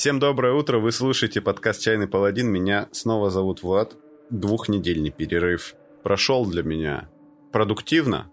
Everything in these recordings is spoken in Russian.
Всем доброе утро, вы слушаете подкаст «Чайный паладин», меня снова зовут Влад. Двухнедельный перерыв прошел для меня продуктивно.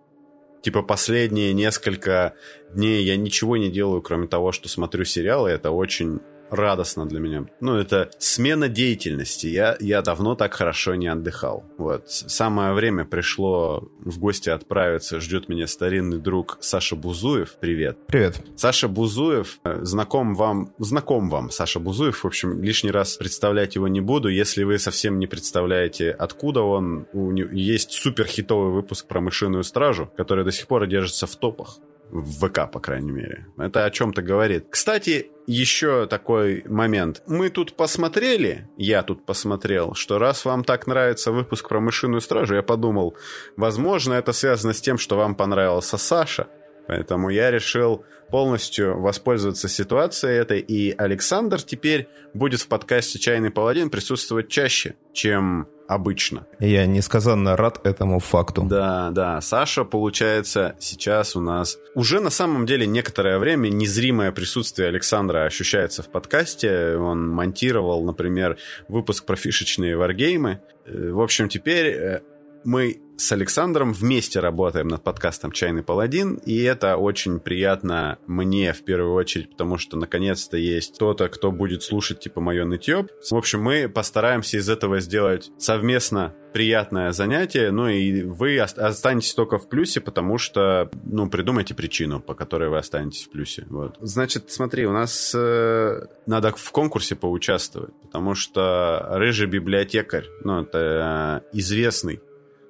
Типа последние несколько дней я ничего не делаю, кроме того, что смотрю сериалы, это очень радостно для меня. Ну, это смена деятельности. Я, я давно так хорошо не отдыхал. Вот. Самое время пришло в гости отправиться. Ждет меня старинный друг Саша Бузуев. Привет. Привет. Саша Бузуев, э, знаком вам, знаком вам Саша Бузуев. В общем, лишний раз представлять его не буду. Если вы совсем не представляете, откуда он, у него есть супер хитовый выпуск про мышиную стражу, который до сих пор держится в топах в ВК, по крайней мере. Это о чем-то говорит. Кстати, еще такой момент. Мы тут посмотрели, я тут посмотрел, что раз вам так нравится выпуск про мышиную стражу, я подумал, возможно, это связано с тем, что вам понравился Саша. Поэтому я решил полностью воспользоваться ситуацией этой, и Александр теперь будет в подкасте «Чайный паладин» присутствовать чаще, чем обычно. Я несказанно рад этому факту. Да, да. Саша, получается, сейчас у нас уже на самом деле некоторое время незримое присутствие Александра ощущается в подкасте. Он монтировал, например, выпуск про фишечные варгеймы. Э, в общем, теперь э, мы с Александром вместе работаем над подкастом «Чайный паладин», и это очень приятно мне в первую очередь, потому что наконец-то есть кто-то, кто будет слушать типа мое нытье. В общем, мы постараемся из этого сделать совместно приятное занятие, ну и вы останетесь только в плюсе, потому что, ну, придумайте причину, по которой вы останетесь в плюсе. Вот. Значит, смотри, у нас э, надо в конкурсе поучаствовать, потому что рыжий библиотекарь, ну, это э, известный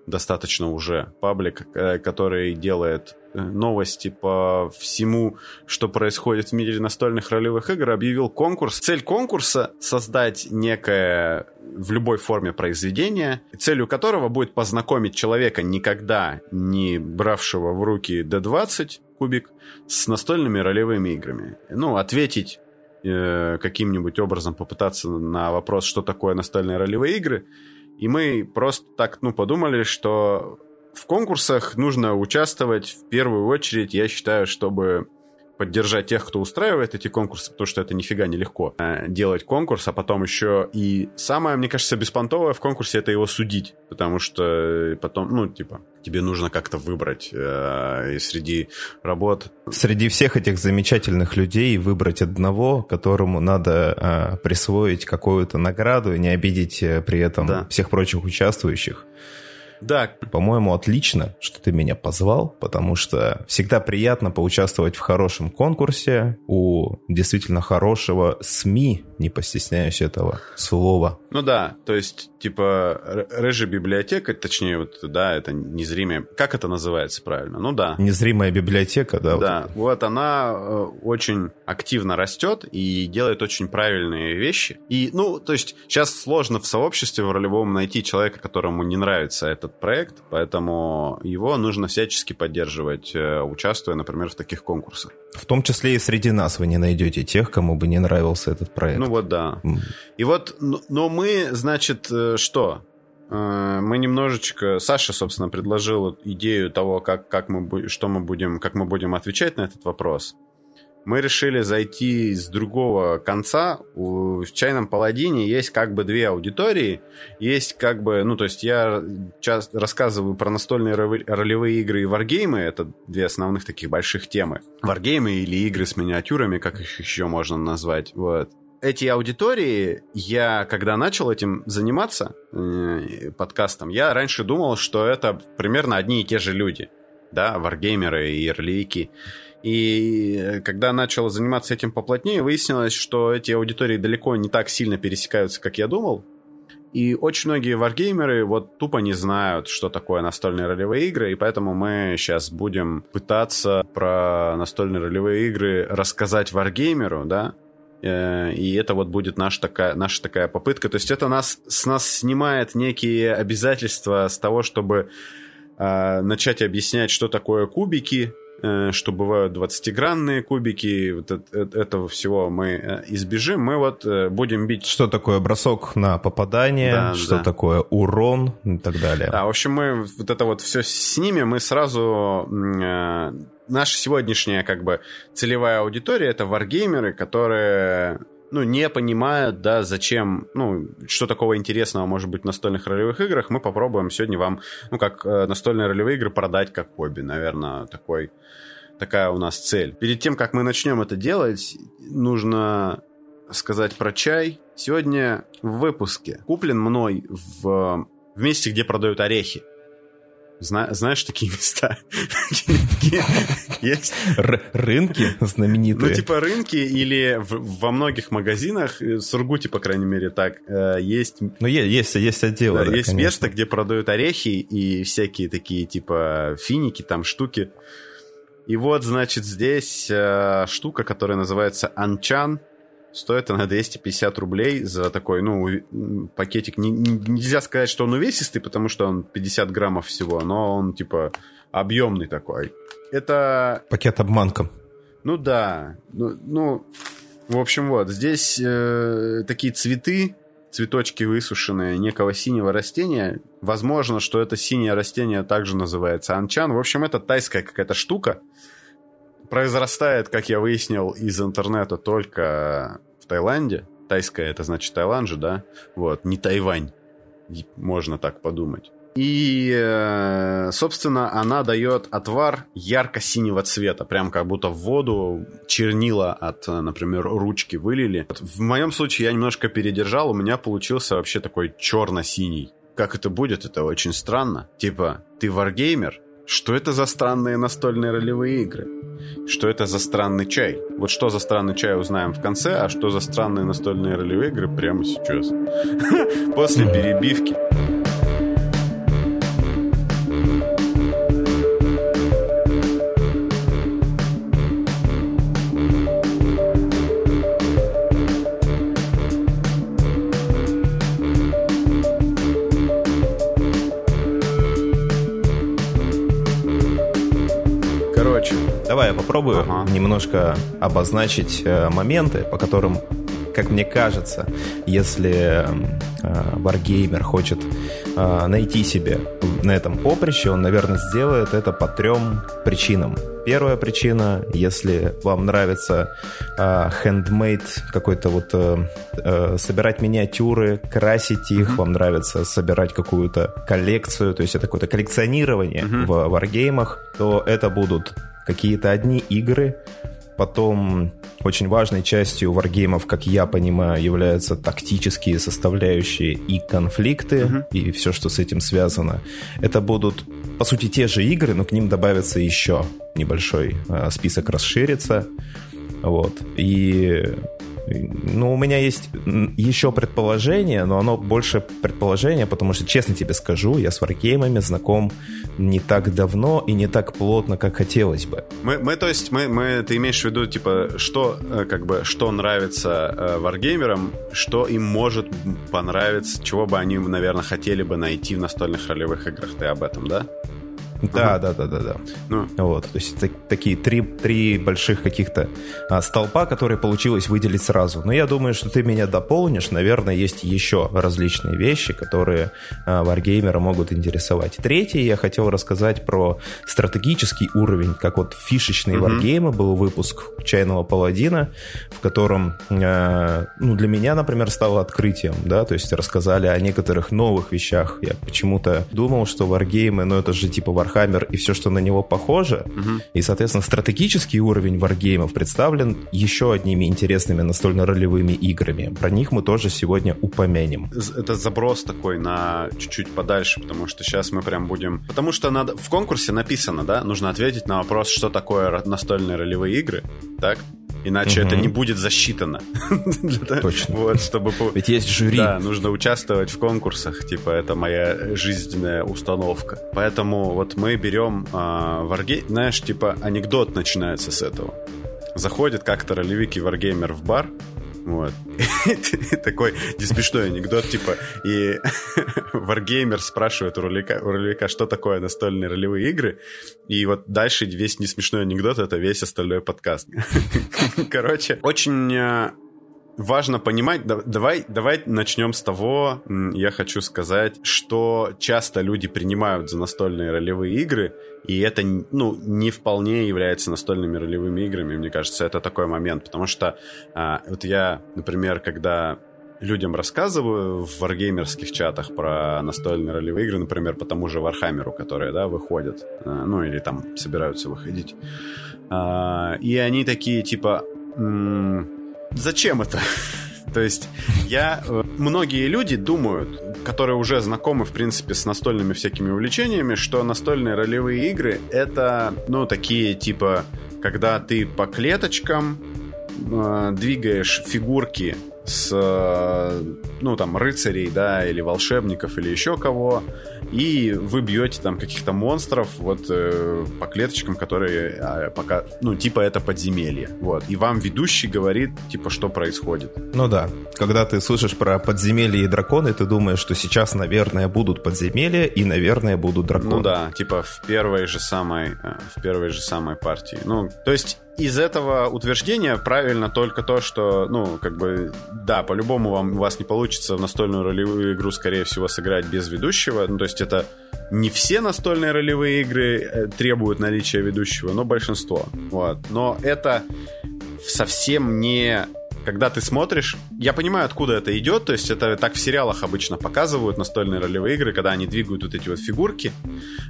достаточно уже паблик, э, который делает э, новости по всему, что происходит в мире настольных ролевых игр, объявил конкурс. Цель конкурса — создать некое в любой форме произведение, целью которого будет познакомить человека, никогда не бравшего в руки D20 кубик, с настольными ролевыми играми. Ну, ответить э, каким-нибудь образом, попытаться на вопрос, что такое настольные ролевые игры — и мы просто так, ну, подумали, что в конкурсах нужно участвовать в первую очередь, я считаю, чтобы поддержать тех, кто устраивает эти конкурсы, потому что это нифига не легко э, делать конкурс, а потом еще и самое, мне кажется, беспонтовое в конкурсе это его судить, потому что потом, ну, типа, тебе нужно как-то выбрать э, среди работ. Среди всех этих замечательных людей выбрать одного, которому надо э, присвоить какую-то награду и не обидеть э, при этом да. всех прочих участвующих. Да. По-моему, отлично, что ты меня позвал, потому что всегда приятно поучаствовать в хорошем конкурсе у действительно хорошего СМИ, не постесняюсь этого слова. Ну да, то есть, типа, рыжая библиотека, точнее, вот, да, это незримая... Как это называется правильно? Ну да. Незримая библиотека, да. Да, вот, вот она э, очень активно растет и делает очень правильные вещи. И, ну, то есть, сейчас сложно в сообществе в ролевом найти человека, которому не нравится этот проект, поэтому его нужно всячески поддерживать, э, участвуя, например, в таких конкурсах. В том числе и среди нас вы не найдете тех, кому бы не нравился этот проект. Ну вот да. Mm. И вот, но мы, значит, э, что? Э, мы немножечко... Саша, собственно, предложил идею того, как, как мы, что мы будем, как мы будем отвечать на этот вопрос мы решили зайти с другого конца. В «Чайном паладине» есть как бы две аудитории. Есть как бы... Ну, то есть я часто рассказываю про настольные ролевые игры и варгеймы. Это две основных таких больших темы. Варгеймы или игры с миниатюрами, как их еще можно назвать. Вот эти аудитории, я когда начал этим заниматься, э, подкастом, я раньше думал, что это примерно одни и те же люди, да, варгеймеры и эрлики. И э, когда начал заниматься этим поплотнее, выяснилось, что эти аудитории далеко не так сильно пересекаются, как я думал. И очень многие варгеймеры вот тупо не знают, что такое настольные ролевые игры, и поэтому мы сейчас будем пытаться про настольные ролевые игры рассказать варгеймеру, да, э, и это вот будет наша такая, наша такая попытка. То есть это нас, с нас снимает некие обязательства с того, чтобы э, начать объяснять, что такое кубики, что бывают 20-гранные кубики, вот этого всего мы э, избежим. Мы вот э, будем бить... Что такое бросок на попадание, да, что да. такое урон и так далее. Да, в общем, мы вот это вот все снимем, мы сразу... Наша сегодняшняя как бы целевая аудитория — это варгеймеры, которые ну, не понимают, да, зачем, ну, что такого интересного может быть в настольных ролевых играх, мы попробуем сегодня вам, ну, как э, настольные ролевые игры продать как хобби, наверное, такой, такая у нас цель. Перед тем, как мы начнем это делать, нужно сказать про чай. Сегодня в выпуске куплен мной в, в месте, где продают орехи. Зна, знаешь такие места? Есть. Рынки знаменитые. Ну, типа рынки или во многих магазинах, в Сургуте, по крайней мере, так, э, есть... Ну, есть, есть отделы, Есть место, где продают орехи и всякие такие, типа, финики, там, штуки. И вот, значит, здесь э, штука, которая называется анчан. Стоит она 250 рублей за такой, ну, пакетик. Не, не, нельзя сказать, что он увесистый, потому что он 50 граммов всего, но он, типа, объемный такой. Это... Пакет обманка. Ну да. Ну, ну в общем, вот. Здесь э, такие цветы, цветочки высушенные некого синего растения. Возможно, что это синее растение также называется анчан. В общем, это тайская какая-то штука. Произрастает, как я выяснил из интернета, только Таиланде. Тайская это значит Таиланд же, да? Вот, не Тайвань. Можно так подумать. И, э, собственно, она дает отвар ярко-синего цвета, прям как будто в воду чернила от, например, ручки вылили. В моем случае я немножко передержал, у меня получился вообще такой черно-синий. Как это будет, это очень странно. Типа, ты варгеймер, что это за странные настольные ролевые игры? Что это за странный чай? Вот что за странный чай узнаем в конце, а что за странные настольные ролевые игры прямо сейчас. После перебивки. Попробую ага. немножко обозначить э, моменты, по которым, как мне кажется, если варгеймер э, хочет э, найти себе на этом поприще, он, наверное, сделает это по трем причинам. Первая причина, если вам нравится хендмейд, э, какой-то вот э, э, собирать миниатюры, красить их, mm-hmm. вам нравится собирать какую-то коллекцию, то есть это какое-то коллекционирование mm-hmm. в варгеймах, то это будут какие-то одни игры. Потом очень важной частью варгеймов, как я понимаю, являются тактические составляющие и конфликты, uh-huh. и все, что с этим связано. Это будут, по сути, те же игры, но к ним добавится еще небольшой э, список расширится. Вот. И ну, у меня есть еще предположение, но оно больше предположение, потому что, честно тебе скажу, я с варгеймами знаком не так давно и не так плотно, как хотелось бы. Мы, мы то есть, мы, мы, ты имеешь в виду, типа, что, э, как бы, что нравится э, варгеймерам, что им может понравиться, чего бы они, наверное, хотели бы найти в настольных ролевых играх. Ты об этом, да? Да, ага. да, да, да, да. Ну. Вот, то есть так, такие три, три больших каких-то а, столпа, которые получилось выделить сразу. Но я думаю, что ты меня дополнишь. Наверное, есть еще различные вещи, которые а, варгеймера могут интересовать. Третий я хотел рассказать про стратегический уровень, как вот фишечные угу. варгеймы. Был выпуск «Чайного паладина», в котором, а, ну, для меня, например, стало открытием, да, то есть рассказали о некоторых новых вещах. Я почему-то думал, что варгеймы, ну, это же типа Warhammer и все, что на него похоже. Угу. И, соответственно, стратегический уровень варгеймов представлен еще одними интересными настольно-ролевыми играми. Про них мы тоже сегодня упомянем. Это заброс такой на чуть-чуть подальше, потому что сейчас мы прям будем... Потому что надо... в конкурсе написано, да, нужно ответить на вопрос, что такое настольные ролевые игры, так? Иначе угу. это не будет засчитано. Точно. Вот, чтобы... Ведь есть жюри. Да, нужно участвовать в конкурсах. Типа, это моя жизненная установка. Поэтому вот мы берем э, варгей... Знаешь, типа, анекдот начинается с этого. Заходит как-то ролевик и варгеймер в бар, вот. Такой не смешной анекдот, типа, и Wargamer спрашивает у ролика, у ролика, что такое настольные ролевые игры, и вот дальше весь не смешной анекдот, это весь остальной подкаст. Короче, очень э, важно понимать, давай, давай начнем с того, я хочу сказать, что часто люди принимают за настольные ролевые игры, и это, ну, не вполне является настольными ролевыми играми, мне кажется, это такой момент, потому что а, вот я, например, когда людям рассказываю в варгеймерских чатах про настольные ролевые игры, например, по тому же Вархаммеру, которые, да, выходят, а, ну, или там собираются выходить, а, и они такие, типа, зачем это? То есть я... Э, многие люди думают, которые уже знакомы, в принципе, с настольными всякими увлечениями, что настольные ролевые игры — это, ну, такие, типа, когда ты по клеточкам э, двигаешь фигурки с, э, ну, там, рыцарей, да, или волшебников, или еще кого, и вы бьете там каких-то монстров вот э, по клеточкам, которые э, пока, ну, типа это подземелье, вот. И вам ведущий говорит, типа, что происходит. Ну да, когда ты слышишь про подземелья и драконы, ты думаешь, что сейчас, наверное, будут подземелья и, наверное, будут драконы. Ну да, типа в первой же самой, э, в первой же самой партии. Ну, то есть из этого утверждения правильно только то, что, ну, как бы, да, по-любому вам, у вас не получится в настольную ролевую игру, скорее всего, сыграть без ведущего. Ну, то есть это не все настольные ролевые игры э, требуют наличия ведущего, но большинство. Вот. Но это совсем не когда ты смотришь, я понимаю, откуда это идет, то есть это так в сериалах обычно показывают настольные ролевые игры, когда они двигают вот эти вот фигурки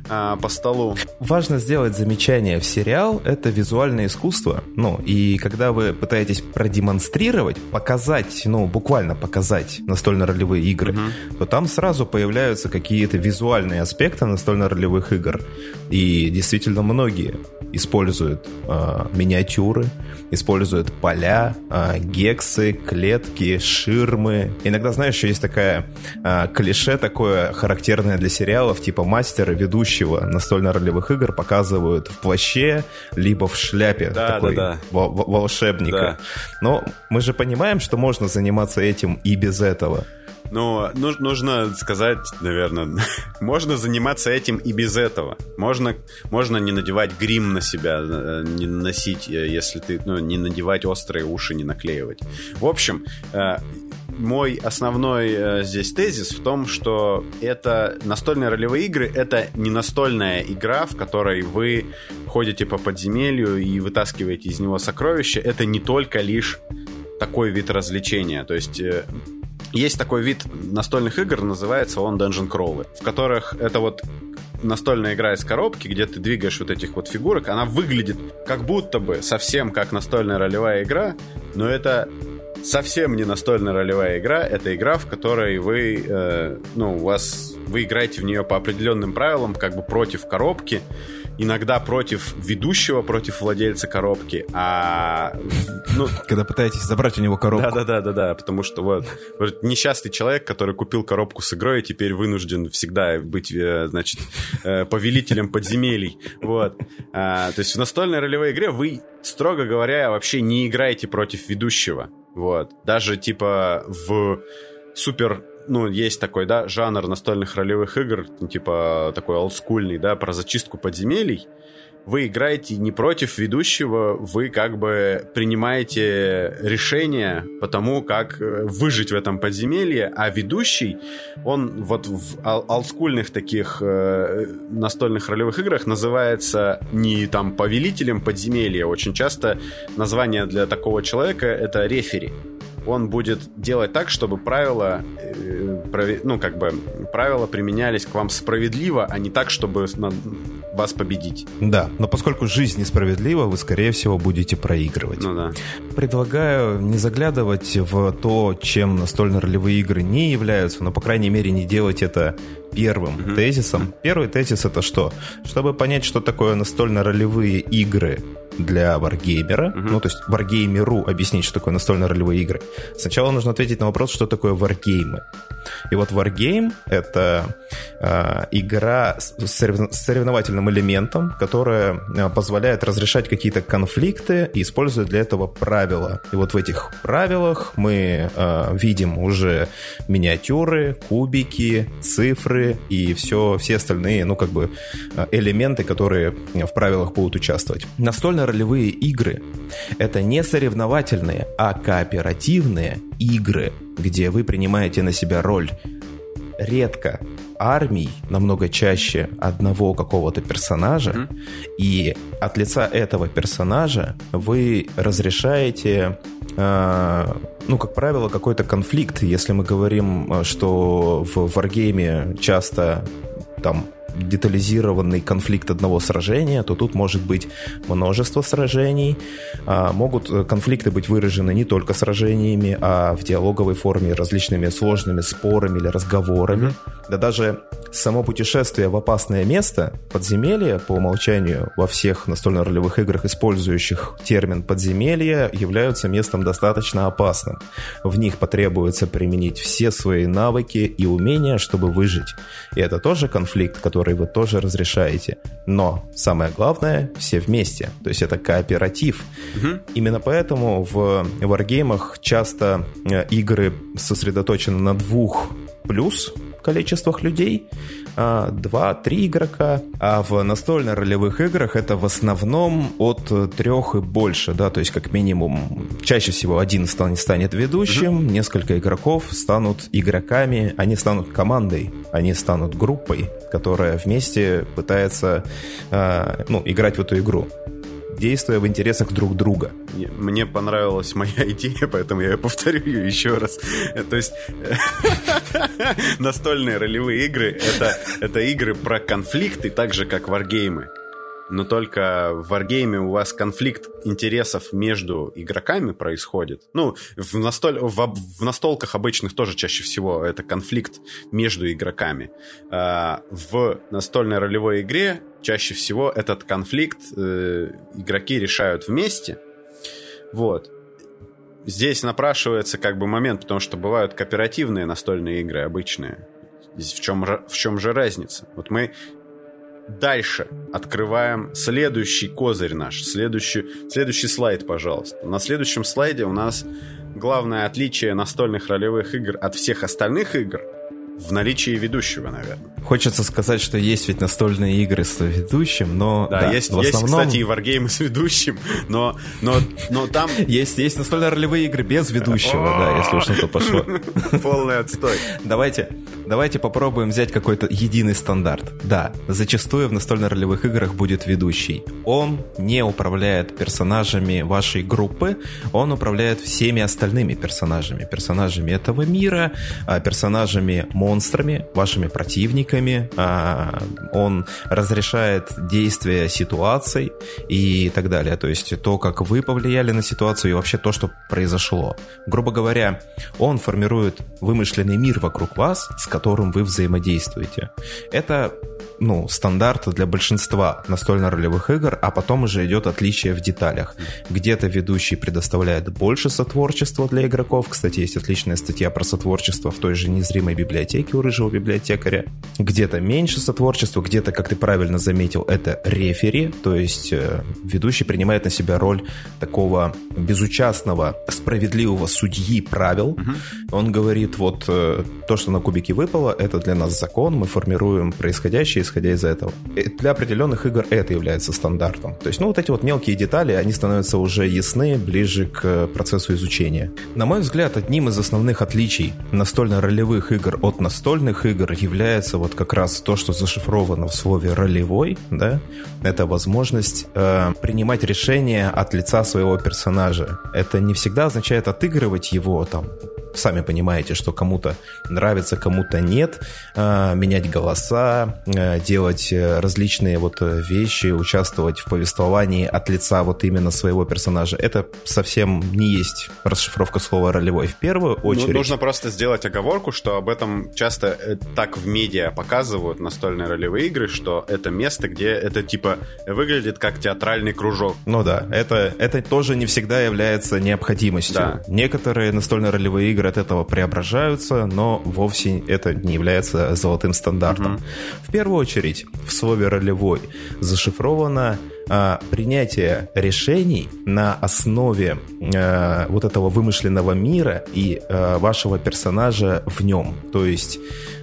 а, по столу. Важно сделать замечание, в сериал это визуальное искусство, ну, и когда вы пытаетесь продемонстрировать, показать, ну, буквально показать настольно-ролевые игры, угу. то там сразу появляются какие-то визуальные аспекты настольно-ролевых игр, и действительно многие используют э, миниатюры, используют поля, э, гексы, клетки, ширмы. Иногда, знаешь, еще есть такая э, клише такое характерное для сериалов, типа мастера, ведущего настольно-ролевых игр показывают в плаще, либо в шляпе да, такой да, да. волшебника. Да. Но мы же понимаем, что можно заниматься этим и без этого. Но ну, нужно сказать, наверное, можно заниматься этим и без этого. Можно, можно не надевать грим на себя, э, не носить, э, если ты, ну, не надевать острые уши, не наклеивать. В общем, э, мой основной здесь тезис в том, что это настольные ролевые игры, это не настольная игра, в которой вы ходите по подземелью и вытаскиваете из него сокровища. Это не только лишь такой вид развлечения. То есть есть такой вид настольных игр, называется он Dungeon Crawler, в которых это вот настольная игра из коробки, где ты двигаешь вот этих вот фигурок, она выглядит как будто бы совсем как настольная ролевая игра, но это совсем не настольная ролевая игра, это игра, в которой вы, э, ну, у вас, вы играете в нее по определенным правилам, как бы против коробки, иногда против ведущего, против владельца коробки, а... Ну, Когда пытаетесь забрать у него коробку. Да-да-да-да-да, потому что вот, вот несчастный человек, который купил коробку с игрой, теперь вынужден всегда быть, э, значит, э, повелителем подземелий. Вот. А, то есть в настольной ролевой игре вы, строго говоря, вообще не играете против ведущего. Вот. Даже типа в супер ну, есть такой, да, жанр настольных ролевых игр, ну, типа такой олдскульный, да, про зачистку подземелий. Вы играете не против ведущего, вы как бы принимаете решение по тому, как э, выжить в этом подземелье, а ведущий, он вот в олдскульных таких э, настольных ролевых играх называется не там повелителем подземелья, очень часто название для такого человека это рефери он будет делать так, чтобы правила, э, ну, как бы, правила применялись к вам справедливо, а не так, чтобы вас победить. Да, но поскольку жизнь несправедлива, вы, скорее всего, будете проигрывать. Ну да. Предлагаю не заглядывать в то, чем настольно-ролевые игры не являются, но, по крайней мере, не делать это первым угу. тезисом. Первый тезис это что? Чтобы понять, что такое настольно-ролевые игры для варгеймера, угу. ну, то есть варгеймеру объяснить, что такое настольно-ролевые игры, сначала нужно ответить на вопрос, что такое варгеймы. И вот варгейм — это э, игра с, сорев... с соревновательным элементом, которая э, позволяет разрешать какие-то конфликты и использует для этого правила. И вот в этих правилах мы э, видим уже миниатюры, кубики, цифры и все, все остальные, ну, как бы, элементы, которые в правилах будут участвовать. Настольная настольно-ролевые игры — это не соревновательные, а кооперативные игры, где вы принимаете на себя роль редко армий, намного чаще одного какого-то персонажа, mm-hmm. и от лица этого персонажа вы разрешаете, э, ну, как правило, какой-то конфликт. Если мы говорим, э, что в варгейме часто там детализированный конфликт одного сражения, то тут может быть множество сражений. А, могут э, конфликты быть выражены не только сражениями, а в диалоговой форме различными сложными спорами или разговорами. Да даже само путешествие в опасное место, подземелье по умолчанию во всех настольно-ролевых играх, использующих термин подземелье, являются местом достаточно опасным. В них потребуется применить все свои навыки и умения, чтобы выжить. И это тоже конфликт, который вы тоже разрешаете. Но самое главное, все вместе. То есть это кооператив. Угу. Именно поэтому в варгеймах часто э, игры сосредоточены на двух плюс количествах людей, 2-3 игрока, а в настольно-ролевых играх это в основном от трех и больше, да, то есть как минимум чаще всего один станет ведущим, mm-hmm. несколько игроков станут игроками, они станут командой, они станут группой, которая вместе пытается э, ну, играть в эту игру действуя в интересах друг друга. Мне понравилась моя идея, поэтому я повторю ее еще раз. То есть настольные ролевые игры это игры про конфликты, так же как варгеймы но только в варгейме у вас конфликт интересов между игроками происходит. Ну, в, настоль... в, в настолках обычных тоже чаще всего это конфликт между игроками. А, в настольной ролевой игре чаще всего этот конфликт э, игроки решают вместе. Вот. Здесь напрашивается как бы момент, потому что бывают кооперативные настольные игры обычные. В чем, в чем же разница? Вот мы Дальше. Открываем следующий козырь наш, следующий, следующий слайд, пожалуйста. На следующем слайде у нас главное отличие настольных ролевых игр от всех остальных игр – в наличии ведущего, наверное. Хочется сказать, что есть ведь настольные игры с ведущим, но... Да, да есть, в основном... есть, кстати, и варгеймы с ведущим, но, но, но там... Есть, есть настольные ролевые игры без ведущего, да, если уж на то пошло. Полный отстой. Давайте, давайте попробуем взять какой-то единый стандарт. Да, зачастую в настольно-ролевых играх будет ведущий. Он не управляет персонажами вашей группы, он управляет всеми остальными персонажами. Персонажами этого мира, а, персонажами монстрами, вашими противниками, а, он разрешает действия ситуаций и так далее. То есть то, как вы повлияли на ситуацию и вообще то, что произошло. Грубо говоря, он формирует вымышленный мир вокруг вас, с которым вы взаимодействуете. Это ну, стандарт для большинства настольно-ролевых игр, а потом уже идет отличие в деталях. Где-то ведущий предоставляет больше сотворчества для игроков. Кстати, есть отличная статья про сотворчество в той же незримой библиотеке у рыжего библиотекаря. Где-то меньше сотворчества, где-то, как ты правильно заметил, это рефери, то есть э, ведущий принимает на себя роль такого безучастного, справедливого судьи правил. Угу. Он говорит, вот э, то, что на кубике выпало, это для нас закон, мы формируем происходящее исходя из этого. И для определенных игр это является стандартом. То есть, ну, вот эти вот мелкие детали, они становятся уже ясны ближе к процессу изучения. На мой взгляд, одним из основных отличий настольно-ролевых игр от настольных игр является вот как раз то, что зашифровано в слове «ролевой», да, это возможность э, принимать решения от лица своего персонажа. Это не всегда означает отыгрывать его, там, сами понимаете, что кому-то нравится, кому-то нет, э, менять голоса, э, делать э, различные вот вещи, участвовать в повествовании от лица вот именно своего персонажа. Это совсем не есть расшифровка слова ролевой. В первую ну, очередь... Ну, нужно просто сделать оговорку, что об этом часто так в медиа показывают настольные ролевые игры, что это место, где это типа выглядит как театральный кружок. Ну да, это, это тоже не всегда является необходимостью. Да. Некоторые настольные ролевые игры от этого преображаются, но вовсе это не является золотым стандартом. Угу. В первую очередь, в слове «ролевой» зашифровано а, принятие решений на основе а, вот этого вымышленного мира и а, вашего персонажа в нем. То есть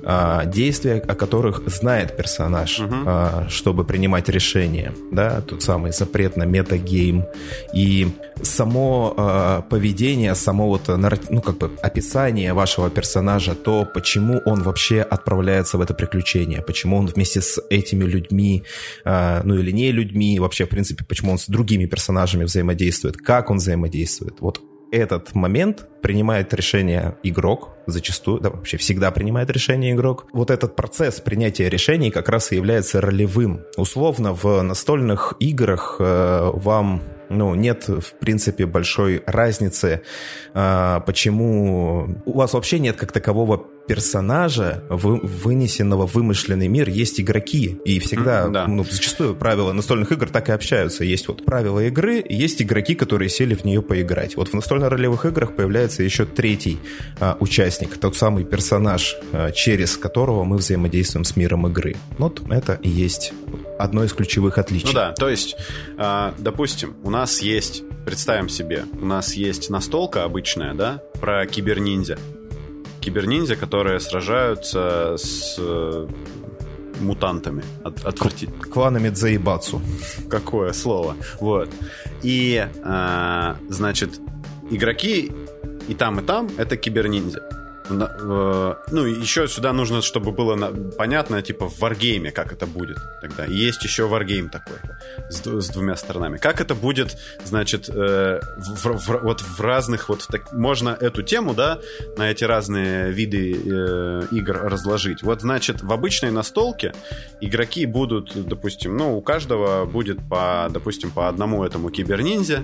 а, действия, о которых знает персонаж, угу. а, чтобы принимать решения. Да, тот самый запрет на метагейм. И само а, поведение, само вот ну, как бы описание вашего персонажа, то, почему он вообще отправляется в это приключение, почему он вместе с этими людьми, а, ну или не людьми, вообще, в принципе, почему он с другими персонажами взаимодействует, как он взаимодействует. Вот этот момент принимает решение игрок, зачастую, да, вообще всегда принимает решение игрок. Вот этот процесс принятия решений как раз и является ролевым. Условно, в настольных играх э, вам ну, нет, в принципе, большой разницы, э, почему у вас вообще нет как такового персонажа, вы, вынесенного в вымышленный мир, есть игроки. И всегда, mm, да. ну, зачастую правила настольных игр так и общаются. Есть вот правила игры, есть игроки, которые сели в нее поиграть. Вот в настольно-ролевых играх появляется еще третий а, участник, тот самый персонаж, а, через которого мы взаимодействуем с миром игры. Вот это и есть одно из ключевых отличий. Ну да, то есть, э, допустим, у нас есть, представим себе, у нас есть настолка обычная, да, про киберниндзя киберниндзя, которые сражаются с э, мутантами. От, отврати... Кланами Дзаибацу. Какое слово. Вот. И, э, значит, игроки и там, и там это киберниндзя ну, еще сюда нужно, чтобы было понятно, типа, в варгейме, как это будет тогда. есть еще варгейм такой с, с двумя сторонами. Как это будет, значит, э, в, в, вот в разных, вот так, можно эту тему, да, на эти разные виды э, игр разложить. Вот, значит, в обычной настолке игроки будут, допустим, ну, у каждого будет по, допустим, по одному этому киберниндзя,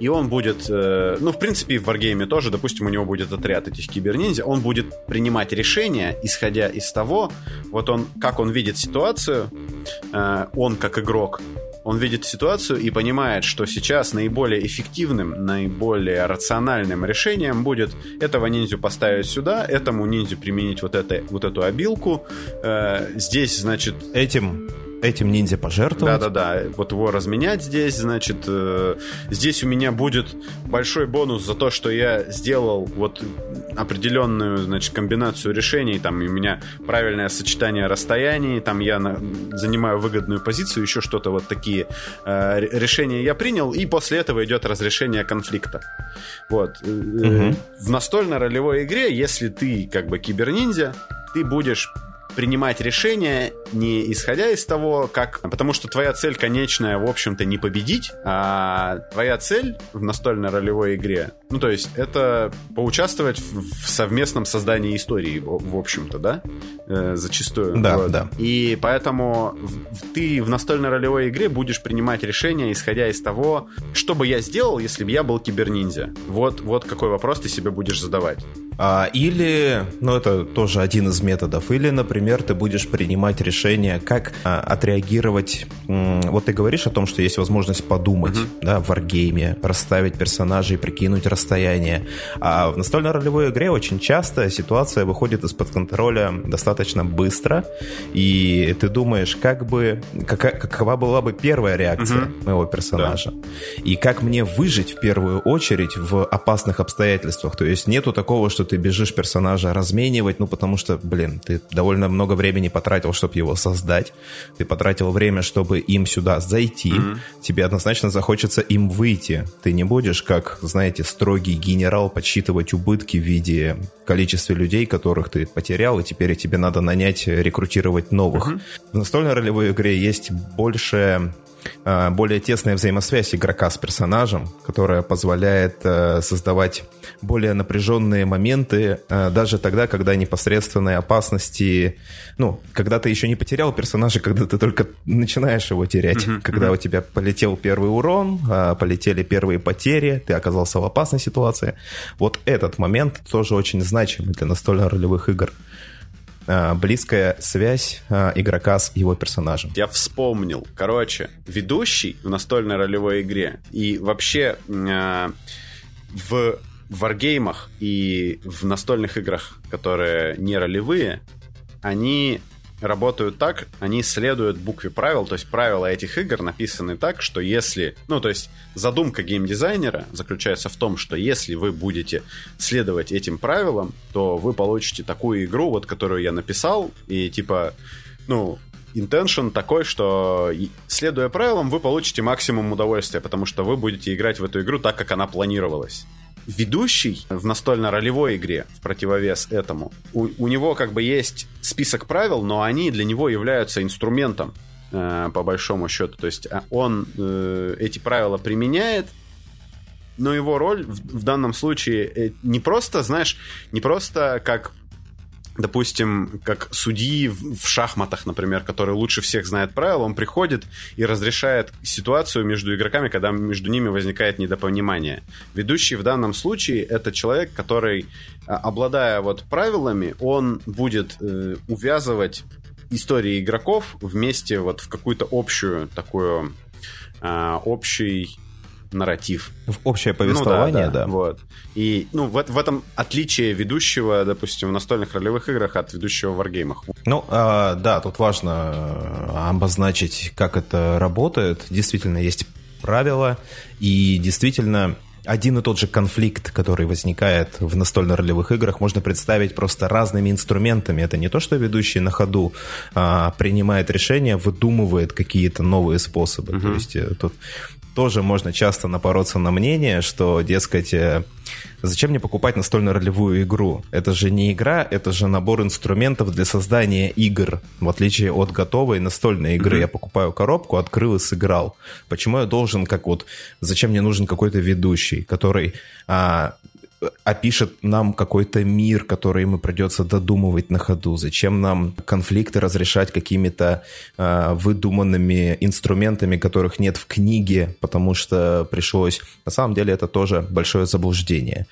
и он будет, э, ну, в принципе, в Wargame тоже, допустим, у него будет отряд этих киберниндзя, он будет принимать решения, исходя из того, вот он, как он видит ситуацию, э, он как игрок, он видит ситуацию и понимает, что сейчас наиболее эффективным, наиболее рациональным решением будет этого ниндзю поставить сюда, этому ниндзю применить вот, это, вот эту обилку. Э, здесь, значит... Этим этим ниндзя пожертвовать. Да-да-да, вот его разменять здесь, значит, э, здесь у меня будет большой бонус за то, что я сделал вот определенную, значит, комбинацию решений, там, у меня правильное сочетание расстояний, там я на, занимаю выгодную позицию, еще что-то вот такие э, решения я принял, и после этого идет разрешение конфликта. Вот. Угу. В настольной ролевой игре, если ты как бы киберниндзя, ты будешь принимать решения не исходя из того, как... Потому что твоя цель конечная, в общем-то, не победить, а твоя цель в настольной ролевой игре, ну, то есть, это поучаствовать в совместном создании истории, в общем-то, да? Э, зачастую. Да, вот. да. И поэтому ты в настольной ролевой игре будешь принимать решения, исходя из того, что бы я сделал, если бы я был киберниндзя. Вот, вот какой вопрос ты себе будешь задавать. А, или, ну это тоже один из методов, или, например, ты будешь принимать решение, как а, отреагировать. Вот ты говоришь о том, что есть возможность подумать, uh-huh. да, в варгейме, расставить персонажей, прикинуть расстояние. А в настольной ролевой игре очень часто ситуация выходит из-под контроля достаточно быстро, и ты думаешь, как бы, какая, какова была бы первая реакция uh-huh. моего персонажа, да. и как мне выжить в первую очередь в опасных обстоятельствах. То есть нету такого, что ты бежишь персонажа разменивать, ну, потому что, блин, ты довольно много времени потратил, чтобы его создать, ты потратил время, чтобы им сюда зайти, mm-hmm. тебе однозначно захочется им выйти. Ты не будешь, как, знаете, строгий генерал подсчитывать убытки в виде количества людей, которых ты потерял, и теперь тебе надо нанять, рекрутировать новых. Mm-hmm. В настольной ролевой игре есть больше более тесная взаимосвязь игрока с персонажем, которая позволяет э, создавать более напряженные моменты, э, даже тогда, когда непосредственные опасности, ну, когда ты еще не потерял персонажа, когда ты только начинаешь его терять, mm-hmm. когда mm-hmm. у тебя полетел первый урон, полетели первые потери, ты оказался в опасной ситуации. Вот этот момент тоже очень значимый для настольно-ролевых игр. Э, близкая связь э, игрока с его персонажем. Я вспомнил. Короче, ведущий в настольной ролевой игре и вообще э, в варгеймах и в настольных играх, которые не ролевые, они работают так, они следуют букве правил, то есть правила этих игр написаны так, что если, ну, то есть задумка геймдизайнера заключается в том, что если вы будете следовать этим правилам, то вы получите такую игру, вот которую я написал, и типа, ну, intention такой, что следуя правилам, вы получите максимум удовольствия, потому что вы будете играть в эту игру так, как она планировалась ведущий в настольно-ролевой игре, в противовес этому, у, у него как бы есть список правил, но они для него являются инструментом, э, по большому счету. То есть а, он э, эти правила применяет, но его роль в, в данном случае э, не просто, знаешь, не просто как допустим, как судьи в шахматах, например, который лучше всех знает правила, он приходит и разрешает ситуацию между игроками, когда между ними возникает недопонимание. Ведущий в данном случае это человек, который, а, обладая вот правилами, он будет э, увязывать истории игроков вместе вот в какую-то общую такую э, общий нарратив. В общее повествование, ну, да, да. да. Вот. И ну, в, в этом отличие ведущего, допустим, в настольных ролевых играх от ведущего в варгеймах. Ну, а, да, тут важно э, обозначить, как это работает. Действительно, есть правила, и действительно один и тот же конфликт, который возникает в настольно-ролевых играх, можно представить просто разными инструментами. Это не то, что ведущий на ходу а, принимает решения, выдумывает какие-то новые способы. Uh-huh. То есть э, тут тоже можно часто напороться на мнение, что, дескать, э, зачем мне покупать настольную ролевую игру? Это же не игра, это же набор инструментов для создания игр. В отличие от готовой настольной игры. Mm-hmm. Я покупаю коробку, открыл и сыграл. Почему я должен, как вот, зачем мне нужен какой-то ведущий, который а, опишет нам какой-то мир, который ему придется додумывать на ходу. Зачем нам конфликты разрешать какими-то э, выдуманными инструментами, которых нет в книге, потому что пришлось... На самом деле это тоже большое заблуждение.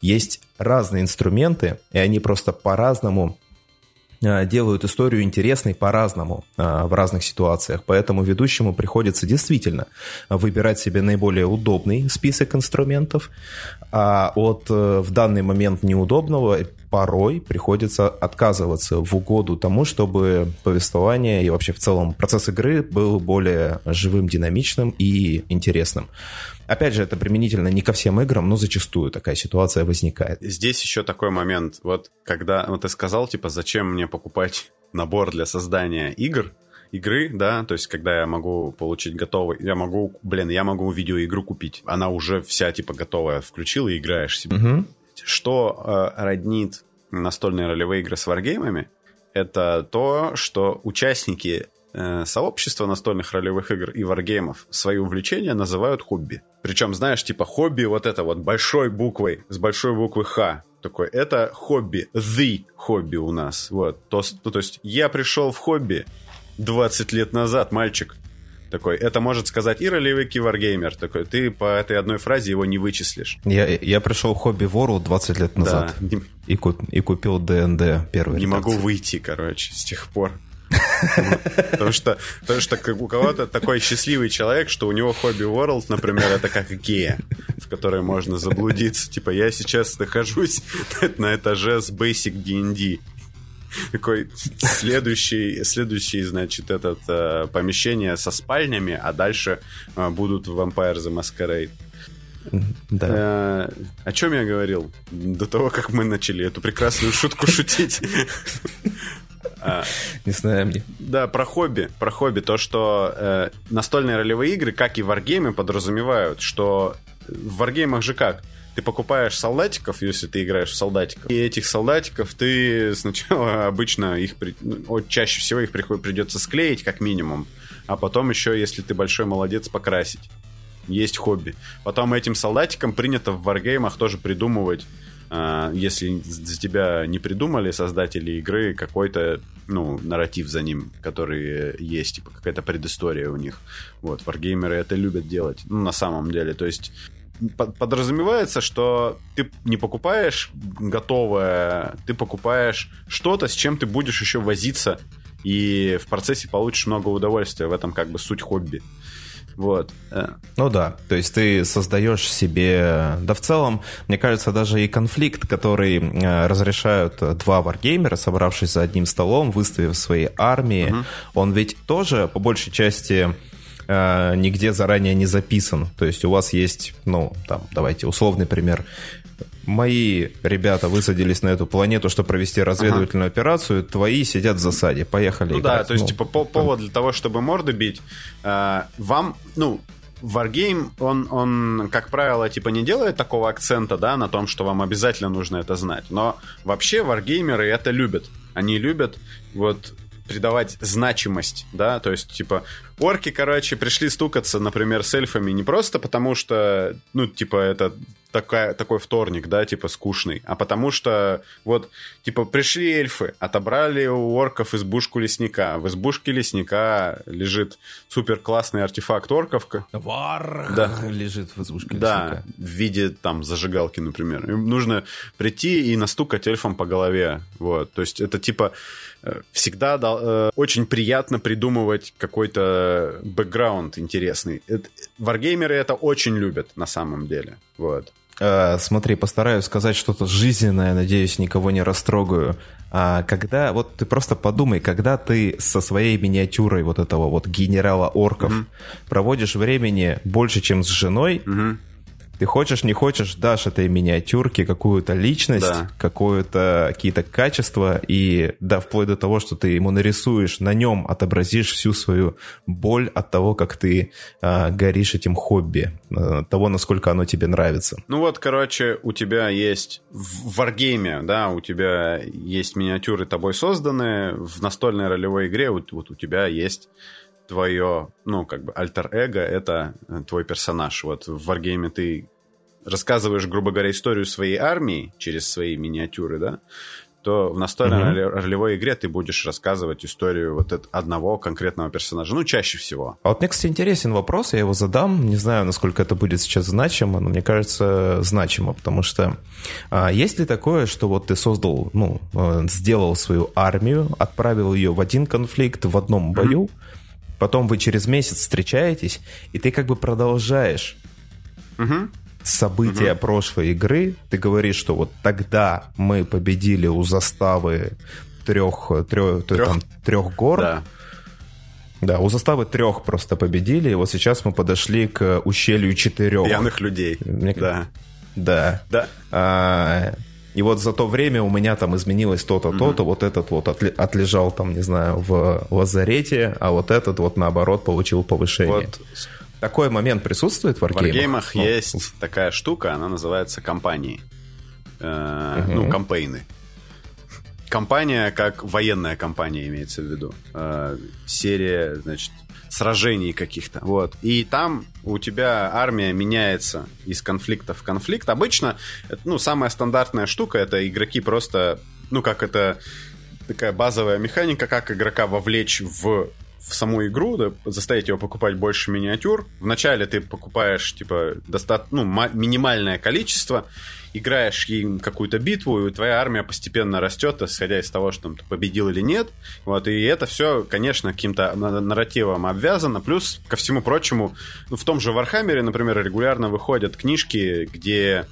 Есть разные инструменты, и они просто по-разному делают историю интересной по-разному э, в разных ситуациях. Поэтому ведущему приходится действительно выбирать себе наиболее удобный список инструментов, а от э, в данный момент неудобного порой приходится отказываться в угоду тому, чтобы повествование и вообще в целом процесс игры был более живым, динамичным и интересным. Опять же, это применительно не ко всем играм, но зачастую такая ситуация возникает. Здесь еще такой момент. Вот когда вот ты сказал, типа, зачем мне покупать набор для создания игр, игры, да, то есть когда я могу получить готовый, я могу, блин, я могу видеоигру купить, она уже вся типа готовая, включил и играешь себе. Угу. Что э, роднит настольные ролевые игры с варгеймами, это то, что участники сообщества настольных ролевых игр и варгеймов свои увлечения называют хобби. Причем, знаешь, типа хобби вот это вот большой буквой, с большой буквы Х. Такой, это хобби, the хобби у нас. Вот, то, ну, то есть я пришел в хобби 20 лет назад, мальчик. Такой, это может сказать и ролевик, и варгеймер. Такой, ты по этой одной фразе его не вычислишь. Я, я пришел в хобби World 20 лет назад да. и, куп, и купил ДНД первый. Не могу выйти, короче, с тех пор. Потому что, потому что у кого-то такой счастливый человек, что у него хобби World, например, это как гея, в которой можно заблудиться. Типа, я сейчас нахожусь на этаже с Basic D&D. Такой следующий, следующий, значит, этот э, помещение со спальнями, а дальше э, будут Vampire the Masquerade. Да. Э, о чем я говорил до того, как мы начали эту прекрасную шутку шутить? А, Не знаю мне. Да, про хобби. Про хобби. То, что э, настольные ролевые игры, как и варгеймы, подразумевают, что в варгеймах же как? Ты покупаешь солдатиков, если ты играешь в солдатиков, и этих солдатиков ты сначала обычно их, ну, чаще всего их придется склеить как минимум, а потом еще, если ты большой молодец, покрасить. Есть хобби. Потом этим солдатикам принято в варгеймах тоже придумывать если за тебя не придумали создатели игры какой-то ну, нарратив за ним, который есть, типа какая-то предыстория у них. Вот, варгеймеры это любят делать, ну, на самом деле. То есть подразумевается, что ты не покупаешь готовое, ты покупаешь что-то, с чем ты будешь еще возиться, и в процессе получишь много удовольствия. В этом как бы суть хобби. Вот. Ну да, то есть ты создаешь себе... Да в целом, мне кажется, даже и конфликт, который разрешают два варгеймера, собравшись за одним столом, выставив свои армии, угу. он ведь тоже, по большей части нигде заранее не записан. То есть у вас есть, ну, там, давайте, условный пример мои ребята высадились на эту планету, чтобы провести разведывательную ага. операцию, твои сидят в засаде. Поехали. Ну играть. да, то есть, ну, типа, по повод для того, чтобы морды бить, э, вам, ну, Wargame, он, он, как правило, типа не делает такого акцента, да, на том, что вам обязательно нужно это знать. Но вообще варгеймеры это любят. Они любят вот придавать значимость, да, то есть, типа, орки, короче, пришли стукаться, например, с эльфами не просто потому, что, ну, типа, это такая, такой вторник, да, типа, скучный, а потому что, вот, типа, пришли эльфы, отобрали у орков избушку лесника, в избушке лесника лежит супер классный артефакт орков. Вар да. лежит в избушке лесника. Да, в виде, там, зажигалки, например. Им нужно прийти и настукать эльфам по голове, вот, то есть это, типа, Э, всегда э, очень приятно придумывать какой-то бэкграунд интересный. Это, варгеймеры это очень любят на самом деле. Вот. Э, смотри, постараюсь сказать что-то жизненное, надеюсь, никого не растрогаю. А когда, вот ты просто подумай, когда ты со своей миниатюрой вот этого вот генерала орков mm-hmm. проводишь времени больше, чем с женой, mm-hmm. Ты хочешь, не хочешь, дашь этой миниатюрке какую-то личность, да. какое-то какие-то качества, и да, вплоть до того, что ты ему нарисуешь, на нем отобразишь всю свою боль от того, как ты э, горишь этим хобби, э, того, насколько оно тебе нравится. Ну вот, короче, у тебя есть в варгейме, да, у тебя есть миниатюры тобой созданные, в настольной ролевой игре вот, вот у тебя есть твое, ну, как бы, альтер-эго — это э, твой персонаж. Вот в Wargame ты рассказываешь, грубо говоря, историю своей армии через свои миниатюры, да, то в настольной mm-hmm. ролевой игре ты будешь рассказывать историю вот одного конкретного персонажа. Ну, чаще всего. А вот мне, кстати, интересен вопрос, я его задам. Не знаю, насколько это будет сейчас значимо, но мне кажется, значимо, потому что а, есть ли такое, что вот ты создал, ну, э, сделал свою армию, отправил ее в один конфликт в одном бою, mm-hmm Потом вы через месяц встречаетесь, и ты как бы продолжаешь угу. события угу. прошлой игры. Ты говоришь, что вот тогда мы победили у заставы трех, трех, трех? Там, трех гор. Да. Да, у заставы трех просто победили, и вот сейчас мы подошли к ущелью четырех. Пьяных людей. Мне... Да. Да. Да. А, и вот за то время у меня там изменилось то-то, mm-hmm. то-то, вот этот вот отлежал там, не знаю, в лазарете, а вот этот вот наоборот получил повышение. Вот такой момент присутствует в Wargame? В Wargame ну, есть такая штука, она называется компании. Э, угу. Ну, кампейны. Компания как военная компания имеется в виду. Э, серия, значит, сражений каких-то. Вот. И там у тебя армия меняется из конфликта в конфликт. Обычно, ну, самая стандартная штука, это игроки просто, ну, как это такая базовая механика, как игрока вовлечь в в саму игру, да, заставить его покупать больше миниатюр. Вначале ты покупаешь, типа, доста... ну, минимальное количество, играешь ей какую-то битву, и твоя армия постепенно растет, исходя из того, что там, ты победил или нет. Вот, и это все, конечно, каким-то нарративом обвязано. Плюс, ко всему прочему, ну, в том же Вархаммере, например, регулярно выходят книжки, где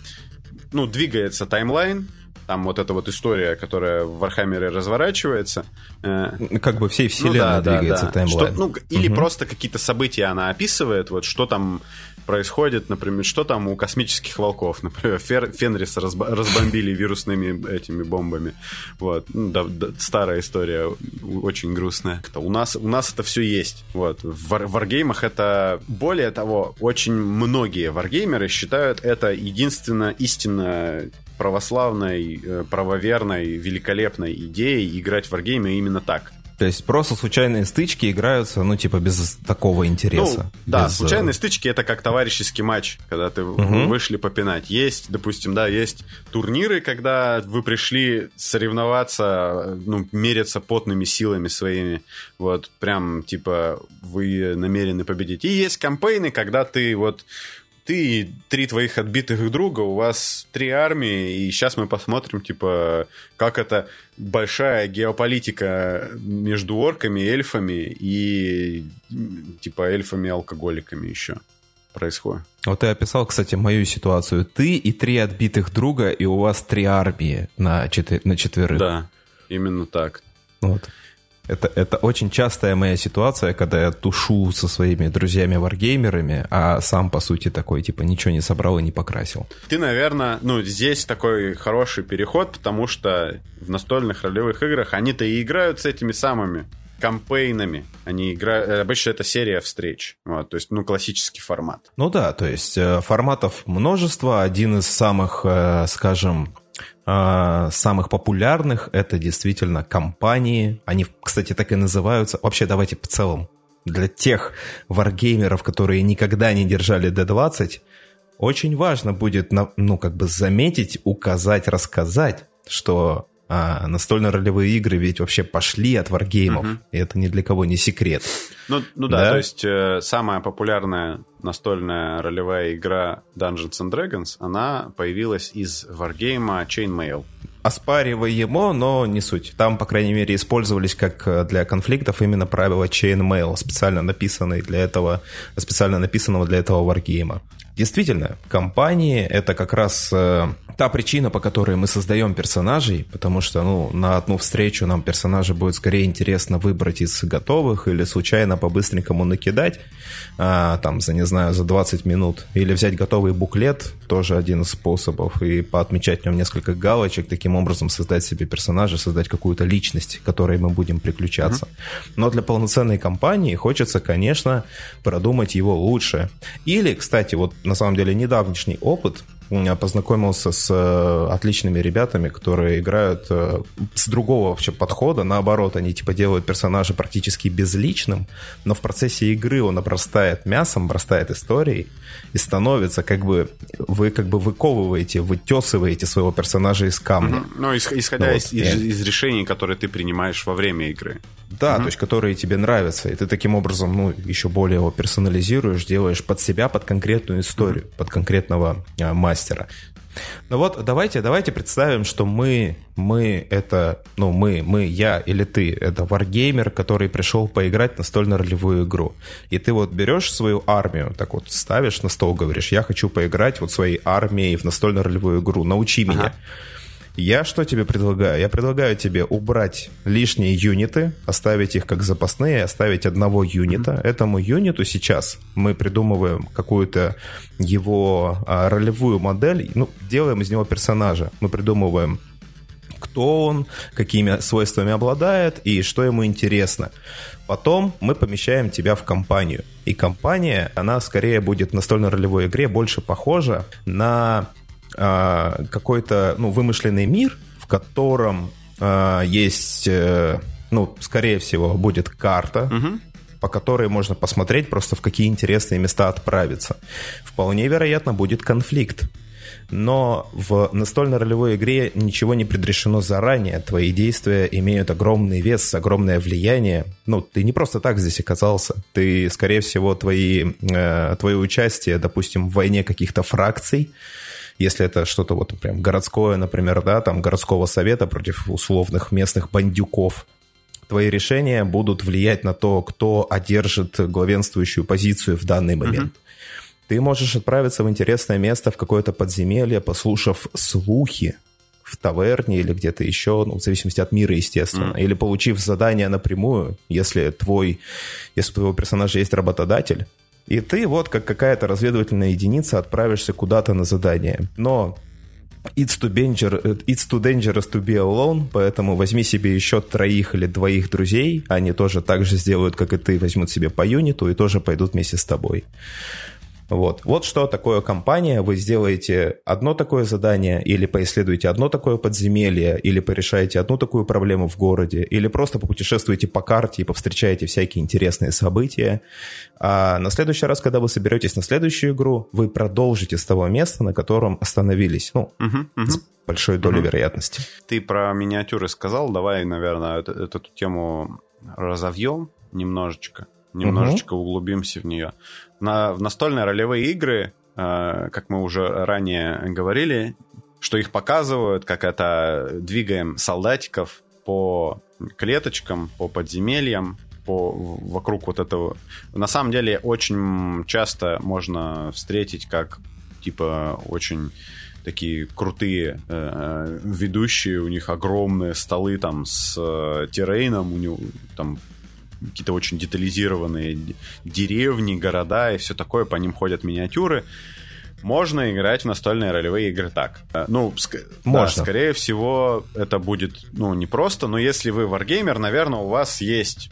ну, двигается таймлайн, там вот эта вот история, которая в Вархаммере разворачивается. Э, как бы всей вселенной ну, да, двигается да, да. таймлайн. Что, ну, или угу. просто какие-то события она описывает, вот что там происходит, например, что там у космических волков, например, Фер, Фенрис разб, разбомбили вирусными этими бомбами, вот, ну, да, да, старая история, очень грустная. У нас, у нас это все есть, вот, в варгеймах это, более того, очень многие варгеймеры считают это единственно истинно православной, э, правоверной, великолепной идеей играть в варгеймы именно так. То есть просто случайные стычки играются, ну, типа, без такого интереса. Ну, да, без... Э, случайные стычки это как товарищеский матч, когда ты угу. вышли попинать. Есть, допустим, да, есть турниры, когда вы пришли соревноваться, ну, мериться потными силами своими. Вот, прям, типа, вы намерены победить. И есть кампейны, когда ты вот ты и три твоих отбитых друга, у вас три армии, и сейчас мы посмотрим, типа, как это большая геополитика между орками, эльфами и, типа, эльфами-алкоголиками еще происходит. Вот ты описал, кстати, мою ситуацию. Ты и три отбитых друга, и у вас три армии на, четы- на четверых. Да, именно так. Вот. Это, это очень частая моя ситуация, когда я тушу со своими друзьями-варгеймерами, а сам, по сути, такой, типа, ничего не собрал и не покрасил. Ты, наверное, ну, здесь такой хороший переход, потому что в настольных ролевых играх они-то и играют с этими самыми кампейнами. Они играют... Э, обычно это серия встреч. Вот, то есть, ну, классический формат. Ну да, то есть э, форматов множество. Один из самых, э, скажем, самых популярных это действительно компании. Они, кстати, так и называются. Вообще, давайте в целом. Для тех варгеймеров, которые никогда не держали D20, очень важно будет, ну, как бы заметить, указать, рассказать, что а настольно-ролевые игры ведь вообще пошли от варгеймов, угу. и это ни для кого не секрет. Ну, ну да, да, то есть э, самая популярная настольная ролевая игра Dungeons and Dragons, она появилась из варгейма Chainmail. Оспариваемо, но не суть. Там, по крайней мере, использовались как э, для конфликтов именно правила Chainmail, специально написанные для этого, специально написанного для этого варгейма. Действительно, компании — это как раз э, та причина, по которой мы создаем персонажей, потому что, ну, на одну встречу нам персонажа будет скорее интересно выбрать из готовых или случайно по-быстренькому накидать, а, там, за, не знаю, за 20 минут, или взять готовый буклет, тоже один из способов, и поотмечать в нем несколько галочек, таким образом создать себе персонажа, создать какую-то личность, которой мы будем приключаться. Mm-hmm. Но для полноценной компании хочется, конечно, продумать его лучше. Или, кстати, вот на самом деле недавнешний опыт – познакомился с э, отличными ребятами, которые играют э, с другого вообще подхода. Наоборот, они типа делают персонажа практически безличным, но в процессе игры он обрастает мясом, обрастает историей и становится как бы вы как бы выковываете, вытесываете своего персонажа из камня. Mm-hmm. Ну, исходя ну, из, вот, из, из решений, которые ты принимаешь во время игры. Да, mm-hmm. то есть которые тебе нравятся, и ты таким образом, ну, еще более его персонализируешь, делаешь под себя, под конкретную историю, mm-hmm. под конкретного а, мастера. Ну вот, давайте, давайте представим, что мы, мы это, ну, мы, мы, я или ты, это варгеймер, который пришел поиграть настольно-ролевую игру. И ты вот берешь свою армию, так вот ставишь на стол, говоришь, я хочу поиграть вот своей армией в настольно-ролевую игру, научи ага. меня. Я что тебе предлагаю? Я предлагаю тебе убрать лишние юниты, оставить их как запасные, оставить одного юнита. Mm-hmm. Этому юниту сейчас мы придумываем какую-то его а, ролевую модель, ну, делаем из него персонажа. Мы придумываем кто он, какими свойствами обладает и что ему интересно. Потом мы помещаем тебя в компанию. И компания, она скорее будет в настольно-ролевой игре больше похожа на а, какой-то ну, вымышленный мир, в котором а, есть, э, ну, скорее всего, будет карта, угу. по которой можно посмотреть просто в какие интересные места отправиться. Вполне вероятно, будет конфликт. Но в настольной ролевой игре ничего не предрешено заранее. Твои действия имеют огромный вес, огромное влияние. Ну, ты не просто так здесь оказался. Ты, скорее всего, твои, э, твое участие, допустим, в войне каких-то фракций, если это что-то вот прям городское, например, да, там городского совета против условных местных бандюков, твои решения будут влиять на то, кто одержит главенствующую позицию в данный момент. Mm-hmm. Ты можешь отправиться в интересное место, в какое-то подземелье, послушав слухи в таверне или где-то еще, ну, в зависимости от мира, естественно, mm. или получив задание напрямую, если твой, если у твоего персонажа есть работодатель, и ты вот как какая-то разведывательная единица отправишься куда-то на задание. Но It's too, danger, it's too dangerous to be alone, поэтому возьми себе еще троих или двоих друзей, они тоже так же сделают, как и ты, возьмут себе по юниту и тоже пойдут вместе с тобой. Вот. вот что такое компания. Вы сделаете одно такое задание, или поисследуете одно такое подземелье, или порешаете одну такую проблему в городе, или просто попутешествуете по карте и повстречаете всякие интересные события. А на следующий раз, когда вы соберетесь на следующую игру, вы продолжите с того места, на котором остановились. Ну, угу, угу. с большой долей угу. вероятности. Ты про миниатюры сказал. Давай, наверное, эту, эту тему разовьем немножечко немножечко угу. углубимся в нее. На, в настольные ролевые игры э, как мы уже ранее говорили, что их показывают, как это двигаем солдатиков по клеточкам, по подземельям, по, вокруг вот этого. На самом деле очень часто можно встретить как типа очень такие крутые э, ведущие, у них огромные столы там с э, террейном, у него там какие-то очень детализированные деревни, города и все такое, по ним ходят миниатюры. Можно играть в настольные ролевые игры так. Э, ну, ск- Можно. Да, скорее всего, это будет, ну, не просто, но если вы варгеймер, наверное, у вас есть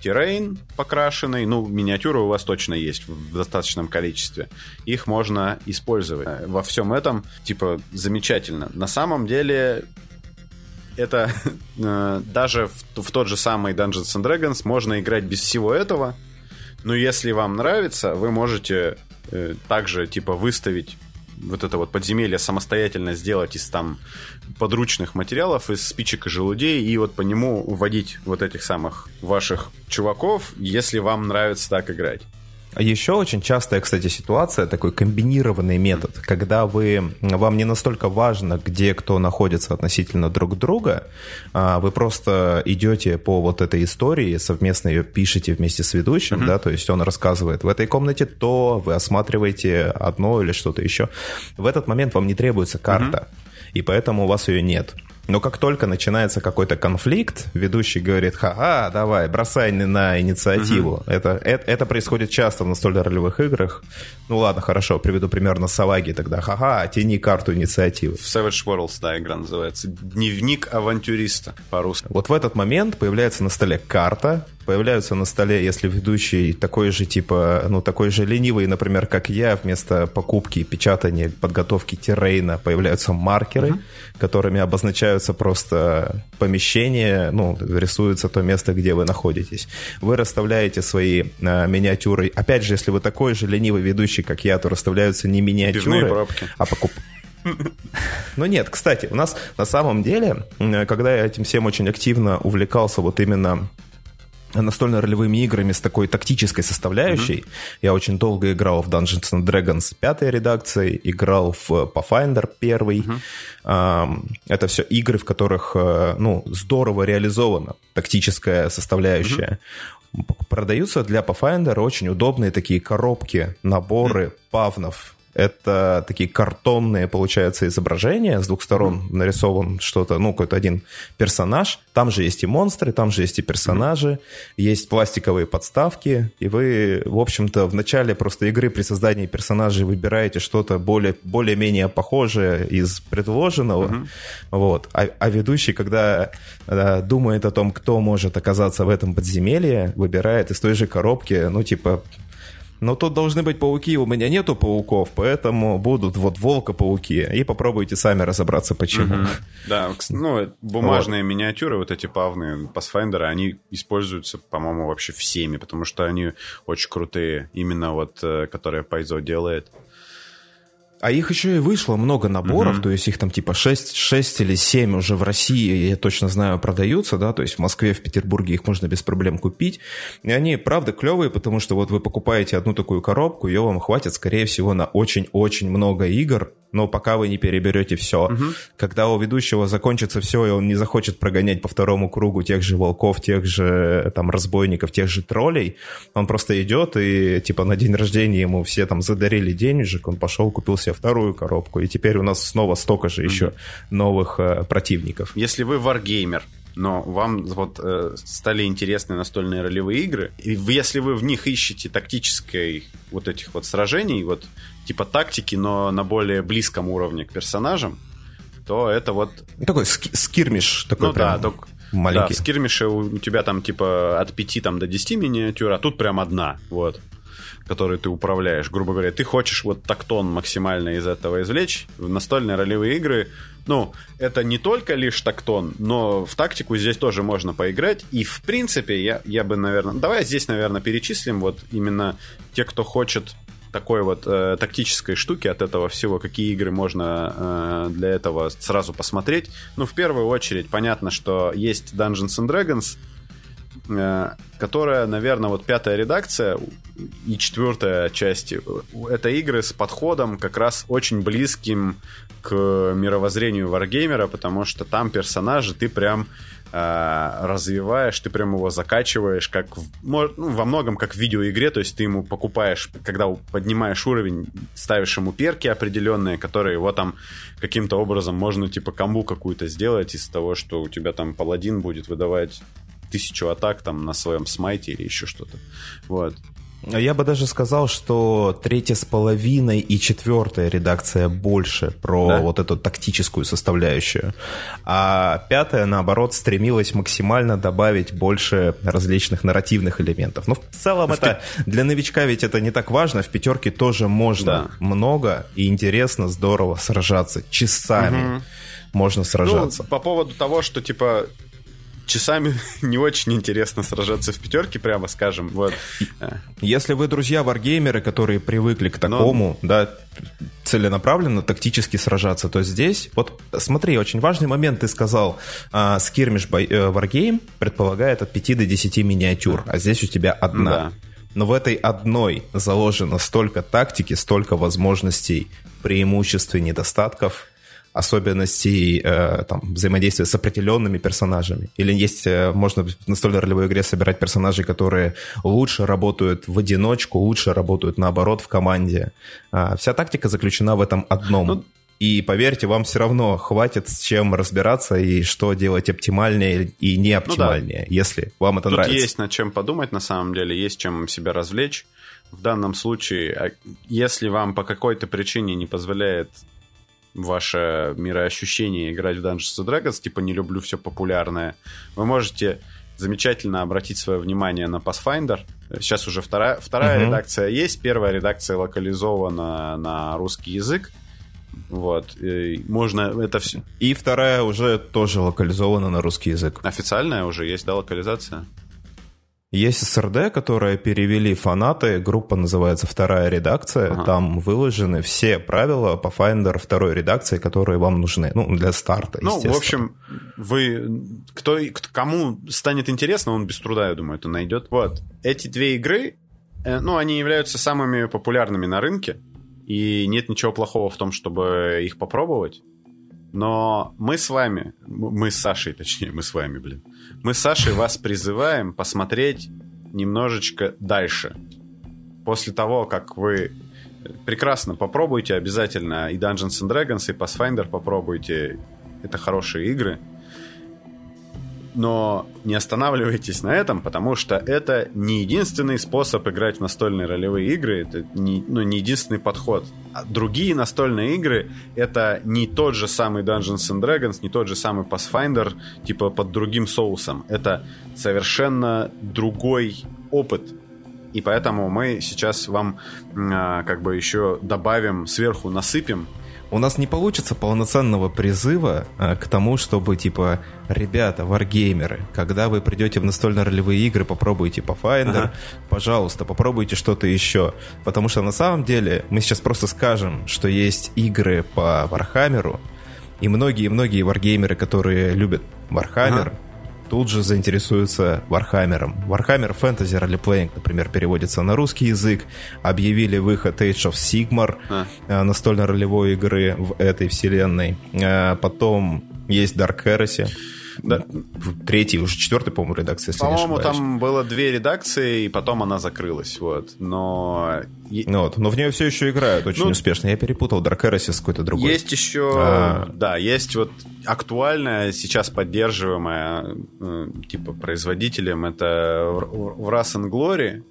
террейн покрашенный, ну, миниатюры у вас точно есть в достаточном количестве. Их можно использовать. Э, во всем этом, типа, замечательно. На самом деле, это э, даже в, в тот же самый Dungeons and Dragons можно играть без всего этого. Но если вам нравится, вы можете э, также, типа, выставить вот это вот подземелье самостоятельно сделать из там подручных материалов, из спичек и желудей, и вот по нему вводить вот этих самых ваших чуваков, если вам нравится так играть. Еще очень частая, кстати, ситуация, такой комбинированный метод, когда вы, вам не настолько важно, где кто находится относительно друг друга, а вы просто идете по вот этой истории, совместно ее пишете вместе с ведущим, mm-hmm. да, то есть он рассказывает в этой комнате то, вы осматриваете одно или что-то еще. В этот момент вам не требуется карта, mm-hmm. и поэтому у вас ее нет. Но как только начинается какой-то конфликт, ведущий говорит, ха-ха, давай, бросай на инициативу. Угу. Это, это, это происходит часто в настольно-ролевых играх. Ну ладно, хорошо, приведу пример на Саваги тогда. Ха-ха, тяни карту инициативы. В Savage Worlds, да, игра называется. Дневник авантюриста по-русски. Вот в этот момент появляется на столе карта, появляются на столе, если ведущий такой же, типа, ну, такой же ленивый, например, как я, вместо покупки, печатания, подготовки террейна появляются маркеры, uh-huh. которыми обозначаются просто помещения, ну, рисуется то место, где вы находитесь. Вы расставляете свои а, миниатюры. Опять же, если вы такой же ленивый ведущий, как я, то расставляются не миниатюры, а покуп... Ну нет, кстати, у нас на самом деле, когда я этим всем очень активно увлекался вот именно настольно-ролевыми играми с такой тактической составляющей. Mm-hmm. Я очень долго играл в Dungeons and Dragons пятой редакции, играл в Pathfinder первый. Mm-hmm. Это все игры, в которых э, ну, здорово реализована тактическая составляющая. Mm-hmm. Продаются для Pathfinder очень удобные такие коробки, наборы mm-hmm. павнов это такие картонные, получается, изображения. С двух сторон mm-hmm. нарисован что-то, ну, какой-то один персонаж. Там же есть и монстры, там же есть и персонажи, mm-hmm. есть пластиковые подставки. И вы, в общем-то, в начале просто игры при создании персонажей выбираете что-то более, более-менее похожее из предложенного. Mm-hmm. Вот. А, а ведущий, когда да, э, думает о том, кто может оказаться в этом подземелье, выбирает из той же коробки, ну, типа, но тут должны быть пауки, у меня нету пауков, поэтому будут вот волка-пауки. И попробуйте сами разобраться, почему. Угу. Да, ну, бумажные вот. миниатюры, вот эти павные Pathfinder, они используются, по-моему, вообще всеми, потому что они очень крутые, именно вот, э, которые Пайзо делает. А их еще и вышло много наборов, угу. то есть их там типа 6, 6 или 7 уже в России, я точно знаю, продаются, да, то есть в Москве, в Петербурге их можно без проблем купить. И они, правда, клевые, потому что вот вы покупаете одну такую коробку, ее вам хватит, скорее всего, на очень-очень много игр, но пока вы не переберете все. Угу. Когда у ведущего закончится все, и он не захочет прогонять по второму кругу тех же волков, тех же там разбойников, тех же троллей, он просто идет и типа на день рождения ему все там задарили денежек, он пошел, купил себе вторую коробку, и теперь у нас снова столько же еще угу. новых э, противников. Если вы варгеймер, но вам вот э, стали интересны настольные ролевые игры, и если вы в них ищете тактической вот этих вот сражений, вот типа тактики, но на более близком уровне к персонажам, то это вот... Такой скирмиш такой ну, прям да, только, маленький. Да, в скирмише у, у тебя там типа от 5 там, до 10 миниатюр, а тут прям одна, вот которой ты управляешь, грубо говоря, ты хочешь вот тактон максимально из этого извлечь, в настольные ролевые игры, ну, это не только лишь тактон, но в тактику здесь тоже можно поиграть, и в принципе я, я бы, наверное, давай здесь, наверное, перечислим вот именно те, кто хочет такой вот э, тактической штуки от этого всего, какие игры можно э, для этого сразу посмотреть. Ну, в первую очередь, понятно, что есть Dungeons and Dragons, которая, наверное, вот пятая редакция и четвертая часть, это игры с подходом как раз очень близким к мировоззрению варгеймера, потому что там персонажи ты прям э, развиваешь, ты прям его закачиваешь, как в, ну, во многом как в видеоигре, то есть ты ему покупаешь, когда поднимаешь уровень, ставишь ему перки определенные, которые его там каким-то образом можно типа комбу какую-то сделать из того, что у тебя там паладин будет выдавать тысячу атак там на своем смайте или еще что-то. Вот. Я бы даже сказал, что третья с половиной и четвертая редакция больше про да? вот эту тактическую составляющую. А пятая, наоборот, стремилась максимально добавить больше различных нарративных элементов. Но в целом в это пи... для новичка ведь это не так важно. В пятерке тоже можно да. много и интересно, здорово сражаться часами. Угу. Можно сражаться. Ну, по поводу того, что типа часами не очень интересно сражаться в пятерке, прямо скажем. Вот. Если вы друзья-варгеймеры, которые привыкли к такому, Но... да, целенаправленно, тактически сражаться, то здесь, вот смотри, очень важный момент ты сказал, а, скирмиш э, варгейм предполагает от 5 до 10 миниатюр, а здесь у тебя одна. Да. Но в этой одной заложено столько тактики, столько возможностей, преимуществ и недостатков, особенностей э, там, взаимодействия с определенными персонажами. Или есть, э, можно в настольной ролевой игре собирать персонажей, которые лучше работают в одиночку, лучше работают наоборот в команде. А, вся тактика заключена в этом одном. Ну, и поверьте, вам все равно хватит с чем разбираться и что делать оптимальнее и не оптимальнее, ну да. если вам это Тут нравится. есть над чем подумать на самом деле, есть чем себя развлечь. В данном случае, а, если вам по какой-то причине не позволяет ваше мироощущение играть в Dungeons and Dragons, типа не люблю все популярное, вы можете замечательно обратить свое внимание на Pathfinder. Сейчас уже вторая, вторая uh-huh. редакция есть, первая редакция локализована на русский язык. Вот, и можно это все. И вторая уже тоже локализована на русский язык. Официальная уже есть, да, локализация? Есть СРД, которое перевели фанаты, группа называется «Вторая редакция», ага. там выложены все правила по Finder второй редакции, которые вам нужны, ну, для старта, Ну, в общем, вы, кто, кому станет интересно, он без труда, я думаю, это найдет. Вот, эти две игры, э, ну, они являются самыми популярными на рынке, и нет ничего плохого в том, чтобы их попробовать. Но мы с вами, мы с Сашей, точнее, мы с вами, блин, мы с Сашей вас призываем посмотреть немножечко дальше. После того, как вы прекрасно попробуйте обязательно и Dungeons and Dragons, и Pathfinder попробуйте. Это хорошие игры но не останавливайтесь на этом, потому что это не единственный способ играть в настольные ролевые игры, это не, ну, не единственный подход. А другие настольные игры — это не тот же самый Dungeons and Dragons, не тот же самый Pathfinder, типа под другим соусом. Это совершенно другой опыт. И поэтому мы сейчас вам а, как бы еще добавим, сверху насыпем у нас не получится полноценного призыва а, к тому, чтобы, типа, ребята, варгеймеры, когда вы придете в настольно-ролевые игры, попробуйте Pathfinder, ага. пожалуйста, попробуйте что-то еще. Потому что на самом деле мы сейчас просто скажем, что есть игры по Вархаммеру, и многие-многие варгеймеры, которые любят Вархаммер, ага тут же заинтересуются Вархаммером. Warhammer Fantasy Role например, переводится на русский язык. Объявили выход Age of Sigmar, а. Э, настольно-ролевой игры в этой вселенной. Э, потом есть Dark Heresy. Да. Третий, уже четвертый, по-моему, редакция, если По-моему, там было две редакции, и потом она закрылась, вот. Но... Ну, вот. Но в нее все еще играют очень ну, успешно. Я перепутал Dark Heresy с какой-то другой. Есть еще... А... Да, есть вот актуальная, сейчас поддерживаемая, э, типа, производителем, это Wrath and Glory,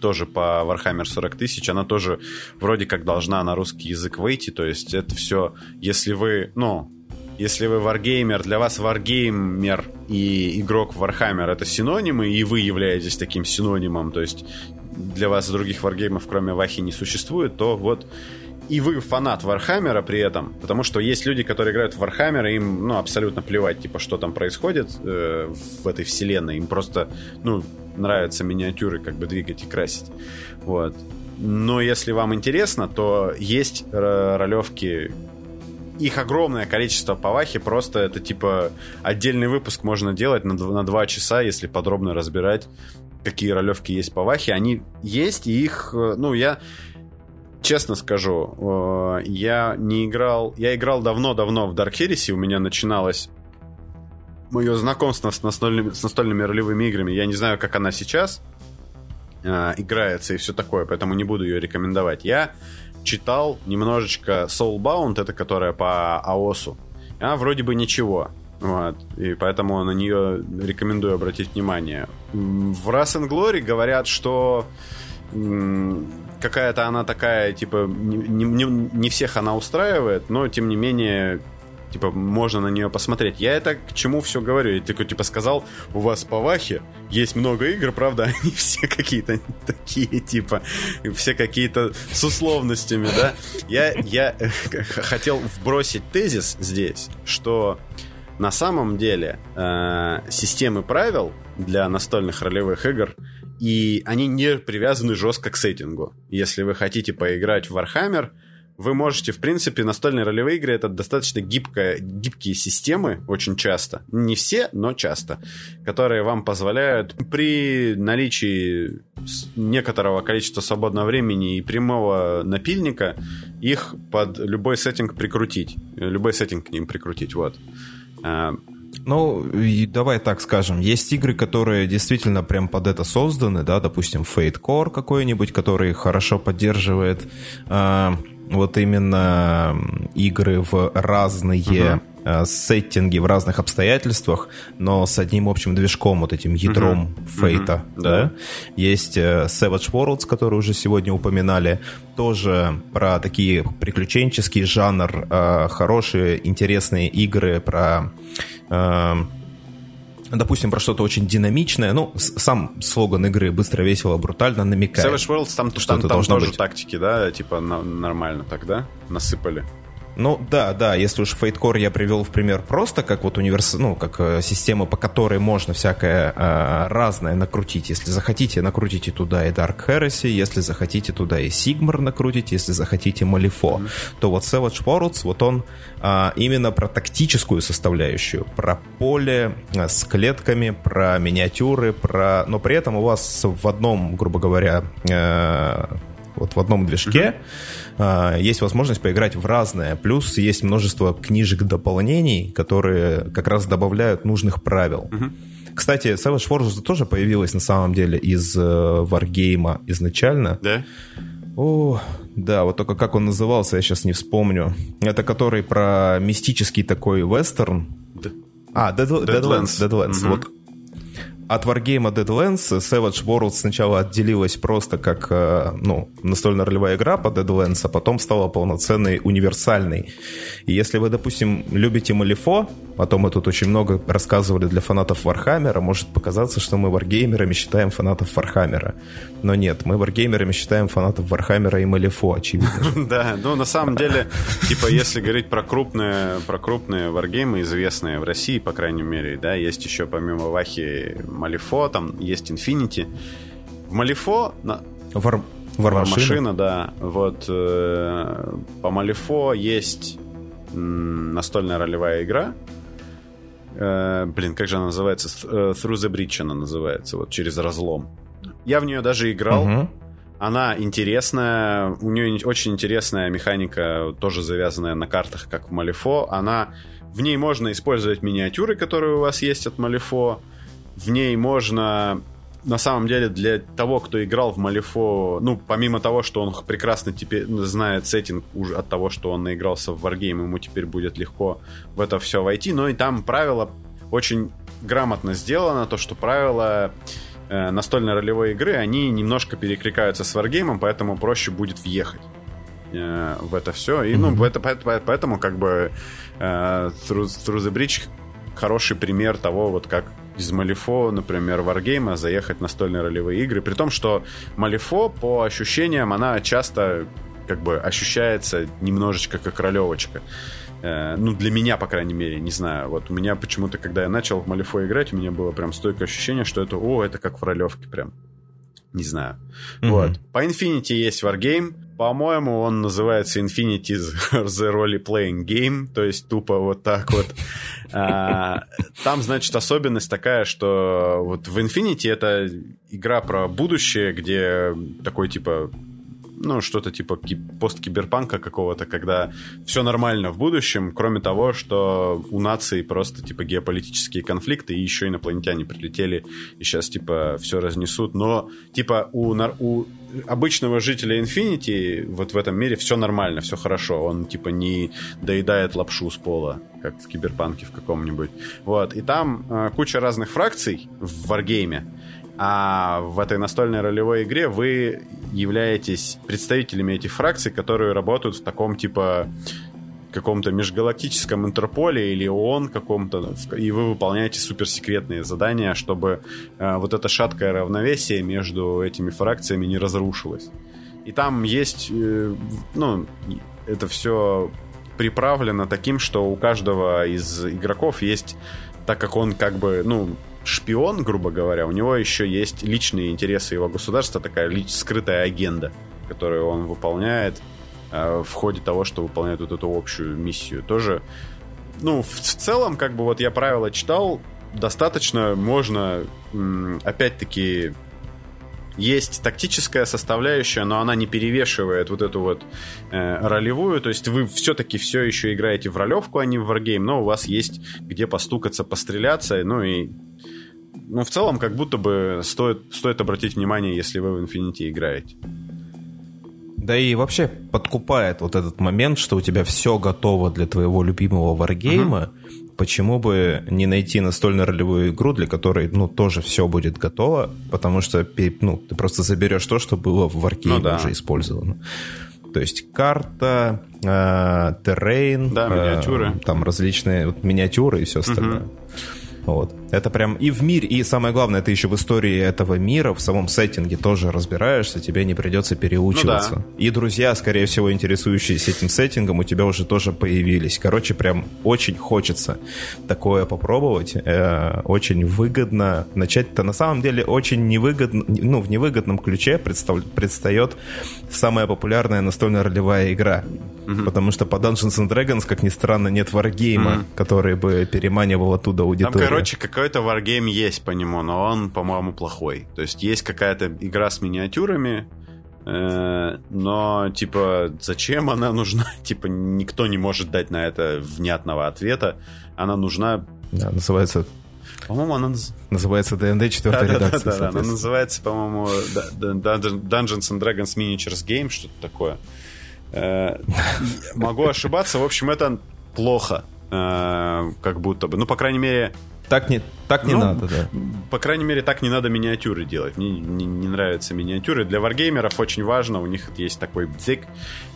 тоже по Warhammer 40 тысяч, она тоже вроде как должна на русский язык выйти, то есть это все, если вы, ну, если вы варгеймер, для вас варгеймер и игрок в Warhammer это синонимы, и вы являетесь таким синонимом, то есть для вас других варгеймов, кроме Вахи, не существует, то вот и вы фанат Вархаммера при этом, потому что есть люди, которые играют в Вархаммер, и им ну, абсолютно плевать, типа, что там происходит э, в этой вселенной. Им просто ну, нравятся миниатюры, как бы двигать и красить. Вот. Но если вам интересно, то есть ролевки их огромное количество по Вахе, просто это типа отдельный выпуск можно делать на, на два часа, если подробно разбирать, какие ролевки есть по Вахе. Они есть, и их, э, ну, я честно скажу, э, я не играл... Я играл давно-давно в Dark Heresy, у меня начиналось мое знакомство с настольными, с настольными ролевыми играми. Я не знаю, как она сейчас э, играется и все такое, поэтому не буду ее рекомендовать. Я читал немножечко Soulbound, это которая по АОСу. Она вроде бы ничего. Вот, и поэтому на нее рекомендую обратить внимание. В Раз and Glory говорят, что какая-то она такая, типа, не, не, не всех она устраивает, но тем не менее типа, можно на нее посмотреть. Я это к чему все говорю? Я такой, типа, сказал, у вас по Вахе есть много игр, правда, они все какие-то такие, типа, все какие-то с условностями, да? Я, я хотел вбросить тезис здесь, что на самом деле э, системы правил для настольных ролевых игр и они не привязаны жестко к сеттингу. Если вы хотите поиграть в Warhammer, вы можете, в принципе, настольные ролевые игры это достаточно гибкая, гибкие системы, очень часто. Не все, но часто. Которые вам позволяют при наличии некоторого количества свободного времени и прямого напильника их под любой сеттинг прикрутить. Любой сеттинг к ним прикрутить, вот. А, ну, давай так скажем, есть игры, которые действительно прям под это созданы, да, допустим, Fate Core какой-нибудь, который хорошо поддерживает э, вот именно игры в разные uh-huh. сеттинги, в разных обстоятельствах, но с одним общим движком, вот этим ядром uh-huh. фейта. Uh-huh. Да? да. Есть э, Savage Worlds, который уже сегодня упоминали, тоже про такие приключенческий жанр, э, хорошие, интересные игры про допустим, про что-то очень динамичное. Ну, сам слоган игры «Быстро, весело, брутально» намекает. Savage Worlds, там, что там, там тоже быть. тактики, да? Типа на, нормально так, да? Насыпали. Ну да, да, если уж Fate я привел в пример просто как вот универс... ну, как э, система, по которой можно всякое э, разное накрутить. Если захотите, накрутите туда и Dark Heresy, если захотите туда и Sigmar накрутите, если захотите Malifaux, mm-hmm. то вот Savage Worlds, вот он э, именно про тактическую составляющую, про поле э, с клетками, про миниатюры, про... но при этом у вас в одном, грубо говоря, э, вот в одном движке mm-hmm. Есть возможность поиграть в разное. Плюс есть множество книжек дополнений, которые как раз добавляют нужных правил. Mm-hmm. Кстати, Savage Wars тоже появилась на самом деле из э, Wargame изначально. Да? О, да, вот только как он назывался, я сейчас не вспомню. Это который про мистический такой вестерн. Да. А, Dead, Deadlands. Deadlands. Deadlands. Mm-hmm. Вот от варгейма Deadlands Savage Worlds сначала отделилась просто как э, ну, настольно-ролевая игра по Deadlands, а потом стала полноценной универсальной. И если вы, допустим, любите Малифо, о том мы тут очень много рассказывали для фанатов Вархаммера, может показаться, что мы варгеймерами считаем фанатов Вархаммера. Но нет, мы варгеймерами считаем фанатов Вархаммера и Малифо, очевидно. Да, ну на самом деле, типа, если говорить про крупные, про крупные варгеймы, известные в России, по крайней мере, да, есть еще помимо Вахи Малифо, там есть Infinity. В Малифо... На... Вар... Вармашина, да. Вот э, по Малифо есть настольная ролевая игра. Э, блин, как же она называется? Э, Through the Breach она называется, вот через разлом. Я в нее даже играл. Угу. Она интересная, у нее очень интересная механика, тоже завязанная на картах, как в Малифо. Она в ней можно использовать миниатюры, которые у вас есть от Малифо в ней можно на самом деле для того, кто играл в Малифо, ну, помимо того, что он прекрасно теперь знает сеттинг уже от того, что он наигрался в Wargame, ему теперь будет легко в это все войти, но и там правила очень грамотно сделано, то, что правила э, настольной ролевой игры, они немножко перекликаются с Wargame, поэтому проще будет въехать э, в это все. И, mm-hmm. ну, это, поэтому, как бы, э, Through, Through the Bridge хороший пример того, вот как из Малифо, например, Wargame заехать в настольные ролевые игры. При том, что Малифо, по ощущениям, она часто как бы ощущается немножечко как ролевочка. Э, ну, для меня, по крайней мере, не знаю. Вот у меня почему-то, когда я начал в Малифо играть, у меня было прям стойкое ощущение, что это, о, это как в ролевке прям. Не знаю. Mm-hmm. Вот. По Infinity есть Wargame. По-моему, он называется Infinity The Role Playing Game, то есть тупо вот так вот. А, там, значит, особенность такая, что вот в Infinity это игра про будущее, где такой типа ну, что-то типа посткиберпанка какого-то, когда все нормально в будущем, кроме того, что у наций просто, типа, геополитические конфликты, и еще инопланетяне прилетели, и сейчас, типа, все разнесут. Но, типа, у, у обычного жителя Infinity вот в этом мире все нормально, все хорошо. Он, типа, не доедает лапшу с пола, как в киберпанке в каком-нибудь. Вот. И там э, куча разных фракций в варгейме. А в этой настольной ролевой игре вы являетесь представителями этих фракций, которые работают в таком типа каком-то межгалактическом Интерполе или ООН каком-то, и вы выполняете суперсекретные задания, чтобы э, вот это шаткое равновесие между этими фракциями не разрушилось. И там есть, э, ну, это все приправлено таким, что у каждого из игроков есть, так как он как бы, ну, шпион, грубо говоря, у него еще есть личные интересы его государства, такая скрытая агенда, которую он выполняет э, в ходе того, что выполняет вот эту общую миссию. Тоже, ну, в, в целом, как бы вот я правила читал, достаточно можно, опять-таки, есть тактическая составляющая, но она не перевешивает вот эту вот э, ролевую. То есть вы все-таки все еще играете в ролевку, а не в варгейм, но у вас есть где постукаться, постреляться, ну и ну, в целом, как будто бы стоит, стоит обратить внимание, если вы в Infinity играете. Да и вообще подкупает вот этот момент, что у тебя все готово для твоего любимого варгейма. Угу. Почему бы не найти настольно-ролевую игру, для которой, ну, тоже все будет готово, потому что, ну, ты просто заберешь то, что было в варгейме ну, да. уже использовано. То есть карта, э, террейн, да, миниатюры. Э, там различные вот, миниатюры и все остальное. Угу. Вот. Это прям и в мире, и самое главное, это еще в истории этого мира, в самом сеттинге тоже разбираешься, тебе не придется переучиваться. Ну, да. И друзья, скорее всего, интересующиеся этим сеттингом, у тебя уже тоже появились. Короче, прям очень хочется такое попробовать. Э, очень выгодно начать-то на самом деле очень невыгодно, ну, в невыгодном ключе представ, предстает самая популярная настольная ролевая игра. Угу. Потому что по Dungeons and Dragons, как ни странно, нет варгейма, угу. который бы переманивал оттуда аудиторию. Там, короче, как какой-то варгейм есть по нему, но он, по-моему, плохой. То есть есть какая-то игра с миниатюрами, э, но, типа, зачем она нужна? Типа, никто не может дать на это внятного ответа. Она нужна... Да, называется по-моему, она называется D&D 4 да, редакция. Да, да, да, она называется, по-моему, Dungeons and Dragons Miniatures Game, что-то такое. Э, могу ошибаться. В общем, это плохо. Э, как будто бы. Ну, по крайней мере, так не, так не ну, надо, да. По крайней мере, так не надо миниатюры делать. Мне не, не нравятся миниатюры. Для варгеймеров очень важно, у них есть такой бзик,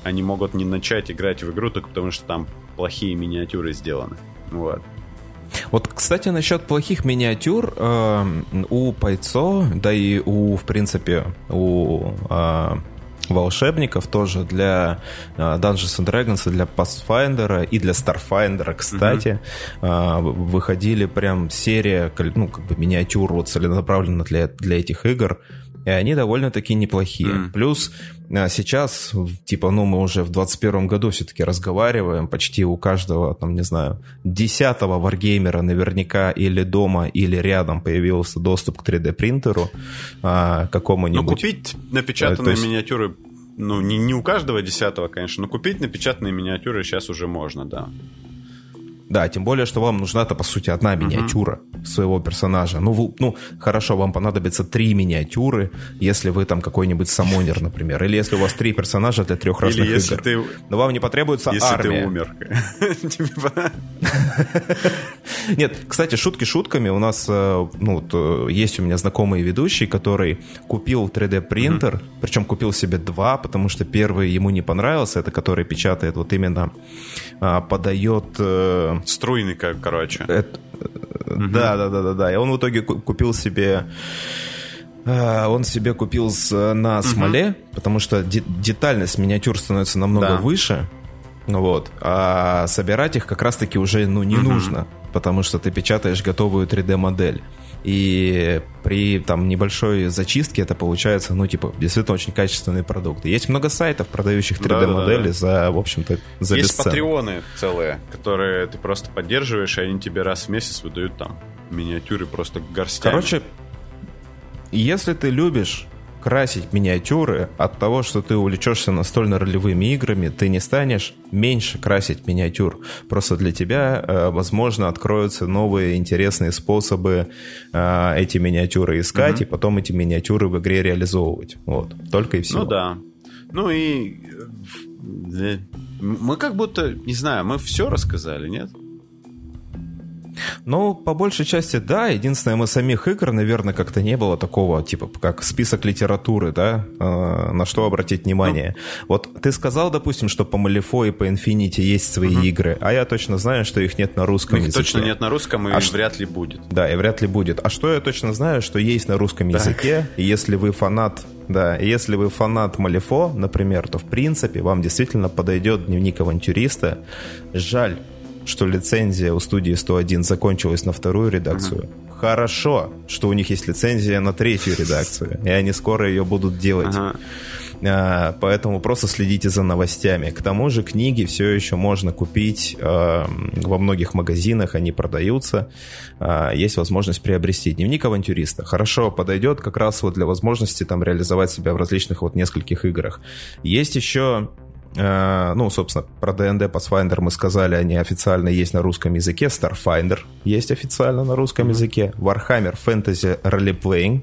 они могут не начать играть в игру только потому, что там плохие миниатюры сделаны. Вот. Вот, кстати, насчет плохих миниатюр э, у Пайцо, да и у, в принципе, у э, волшебников тоже для uh, Dungeons and Dragons, и для Pathfinder и для Starfinder, кстати, mm-hmm. uh, выходили прям серия, ну, как бы миниатюр вот целенаправленно для, для этих игр, и они довольно-таки неплохие. Mm. Плюс uh, сейчас, типа, ну, мы уже в 21 году все-таки разговариваем, почти у каждого, там, не знаю, десятого варгеймера наверняка или дома, или рядом появился доступ к 3D-принтеру uh, какому-нибудь. Ну, купить напечатанные есть... миниатюры ну, не, не у каждого десятого, конечно, но купить напечатанные миниатюры сейчас уже можно, да. Да, тем более, что вам нужна-то, по сути, одна миниатюра uh-huh. своего персонажа. Ну, вы, ну, хорошо, вам понадобится три миниатюры, если вы там какой-нибудь самонер, например. Или если у вас три персонажа для трех разных Или если игр. Ты... Но вам не потребуется если армия. ты умер. Типа. Нет, кстати, шутки шутками. У нас, э, ну, э, есть у меня знакомый ведущий, который купил 3D-принтер, uh-huh. причем купил себе два, потому что первый ему не понравился, это который печатает вот именно, а, подает э, Струйный, короче. Это, угу. Да, да, да, да, да. И он в итоге купил себе э, он себе купил с, на смоле, угу. потому что де- детальность миниатюр становится намного да. выше. Вот. А собирать их как раз-таки уже ну, не mm-hmm. нужно, потому что ты печатаешь готовую 3D-модель. И при там небольшой зачистке это получается, ну, типа, действительно очень качественный продукт. Есть много сайтов, продающих 3D-модели да, да, да. за, в общем-то, за Есть патреоны целые, которые ты просто поддерживаешь, и они тебе раз в месяц выдают там миниатюры просто горстями. Короче, если ты любишь красить миниатюры, от того, что ты увлечешься настольно-ролевыми играми, ты не станешь меньше красить миниатюр. Просто для тебя, э, возможно, откроются новые интересные способы э, эти миниатюры искать, mm-hmm. и потом эти миниатюры в игре реализовывать. Вот. Только и всего. Ну да. Ну и э, мы как будто, не знаю, мы все рассказали, нет? Ну, по большей части, да. Единственное, мы самих игр, наверное, как-то не было такого, типа, как список литературы, да, э, на что обратить внимание. Ну. Вот ты сказал, допустим, что по Малифо и по Infinity есть свои угу. игры, а я точно знаю, что их нет на русском их языке. точно нет на русском, и а вряд ли будет. Да, и вряд ли будет. А что я точно знаю, что есть на русском так. языке, и если вы фанат да, и если вы фанат Малифо, например, то в принципе вам действительно подойдет дневник авантюриста. Жаль, что лицензия у студии 101 закончилась на вторую редакцию. Ага. Хорошо, что у них есть лицензия на третью редакцию, и они скоро ее будут делать. Ага. А, поэтому просто следите за новостями. К тому же книги все еще можно купить э, во многих магазинах, они продаются. Э, есть возможность приобрести. Дневник авантюриста хорошо подойдет как раз вот для возможности там реализовать себя в различных вот нескольких играх. Есть еще ну, собственно, про D&D Pathfinder мы сказали, они официально есть на русском языке. Starfinder есть официально на русском mm-hmm. языке. Warhammer Fantasy Role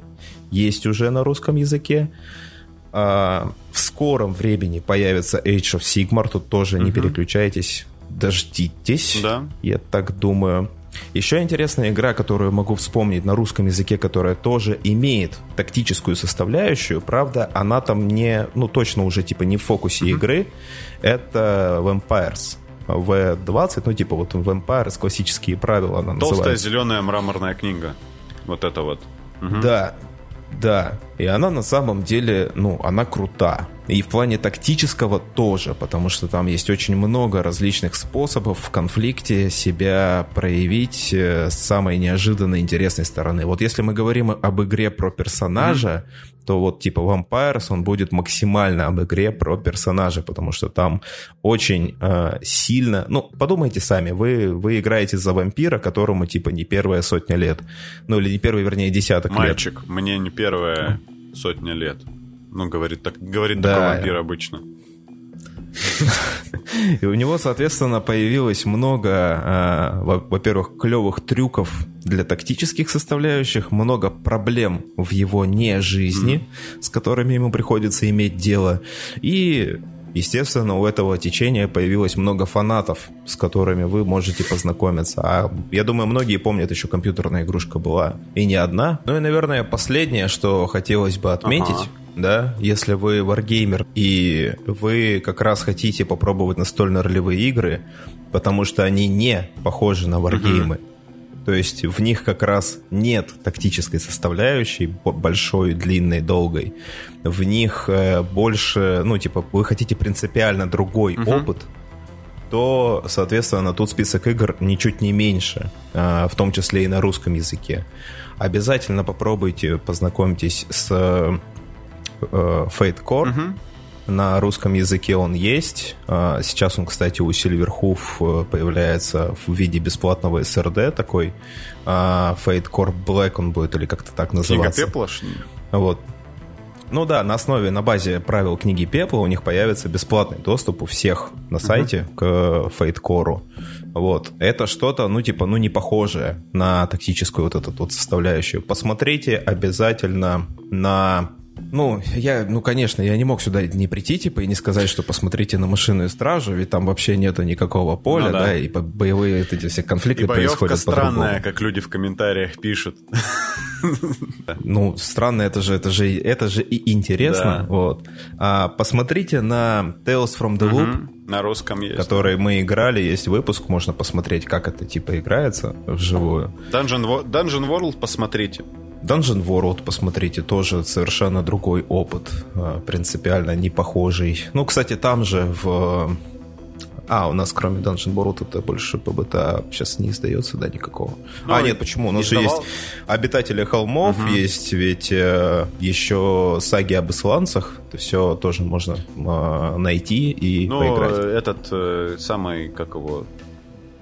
есть уже на русском языке. А, в скором времени появится Age of Sigmar, тут тоже mm-hmm. не переключайтесь, дождитесь, да. я так думаю. Еще интересная игра, которую могу вспомнить на русском языке, которая тоже имеет тактическую составляющую, правда, она там не, ну точно уже типа не в фокусе mm-hmm. игры, это Vampires. V20, ну типа вот Vampires, классические правила она Толстая называется. зеленая мраморная книга. Вот это вот. Угу. Да, да, и она на самом деле, ну, она крута. И в плане тактического тоже, потому что там есть очень много различных способов в конфликте себя проявить э, с самой неожиданной интересной стороны. Вот если мы говорим об игре про персонажа, mm-hmm. То вот типа Vampires, он будет максимально об игре про персонажа, потому что там очень э, сильно... Ну, подумайте сами, вы, вы играете за вампира, которому типа не первая сотня лет. Ну, или не первый, вернее, десяток Мальчик, лет. Мальчик, мне не первая сотня лет. Ну, говорит, так, говорит да. такой вампир обычно. И у него, соответственно, появилось много, а, во-первых, клевых трюков для тактических составляющих, много проблем в его не жизни, с которыми ему приходится иметь дело. И Естественно, у этого течения появилось много фанатов, с которыми вы можете познакомиться. А я думаю, многие помнят, еще компьютерная игрушка была. И не одна. Ну и, наверное, последнее, что хотелось бы отметить, ага да, если вы варгеймер и вы как раз хотите попробовать настольно-ролевые игры, потому что они не похожи на варгеймы. Mm-hmm. То есть в них как раз нет тактической составляющей большой, длинной, долгой. В них э, больше, ну, типа, вы хотите принципиально другой mm-hmm. опыт, то, соответственно, тут список игр ничуть не меньше, э, в том числе и на русском языке. Обязательно попробуйте, познакомьтесь с э, Fate Core. Угу. На русском языке он есть. А, сейчас он, кстати, у Silverhoof э, появляется в виде бесплатного SRD такой. А, Fate Core Black он будет или как-то так называться. Книга пепла? Вот. Ну да, на основе, на базе правил книги Пепла у них появится бесплатный доступ у всех на сайте uh-huh. к Fate Core. Вот. Это что-то, ну, типа, ну, не похожее на тактическую вот эту вот составляющую. Посмотрите обязательно на ну, я, ну, конечно, я не мог сюда не прийти, типа, и не сказать, что посмотрите на машинную стражу, ведь там вообще нету никакого поля, ну, да. да, и боевые эти все конфликты и происходят странная, как люди в комментариях пишут. Ну, странно, это же, это же, это же и интересно, да. вот. А, посмотрите на Tales from the Loop, на русском есть. Который мы играли, есть выпуск, можно посмотреть, как это типа играется вживую. Dungeon, Dungeon World посмотрите. Dungeon World, посмотрите, тоже совершенно другой опыт, э, принципиально не похожий. Ну, кстати, там же в А, у нас кроме Dungeon World это больше ПБТА сейчас не издается, да, никакого. Ну, а, нет, почему? У нас же есть Обитатели холмов, угу. есть ведь э, еще саги об исландцах. Это все тоже можно э, найти и ну, поиграть. этот э, самый, как его,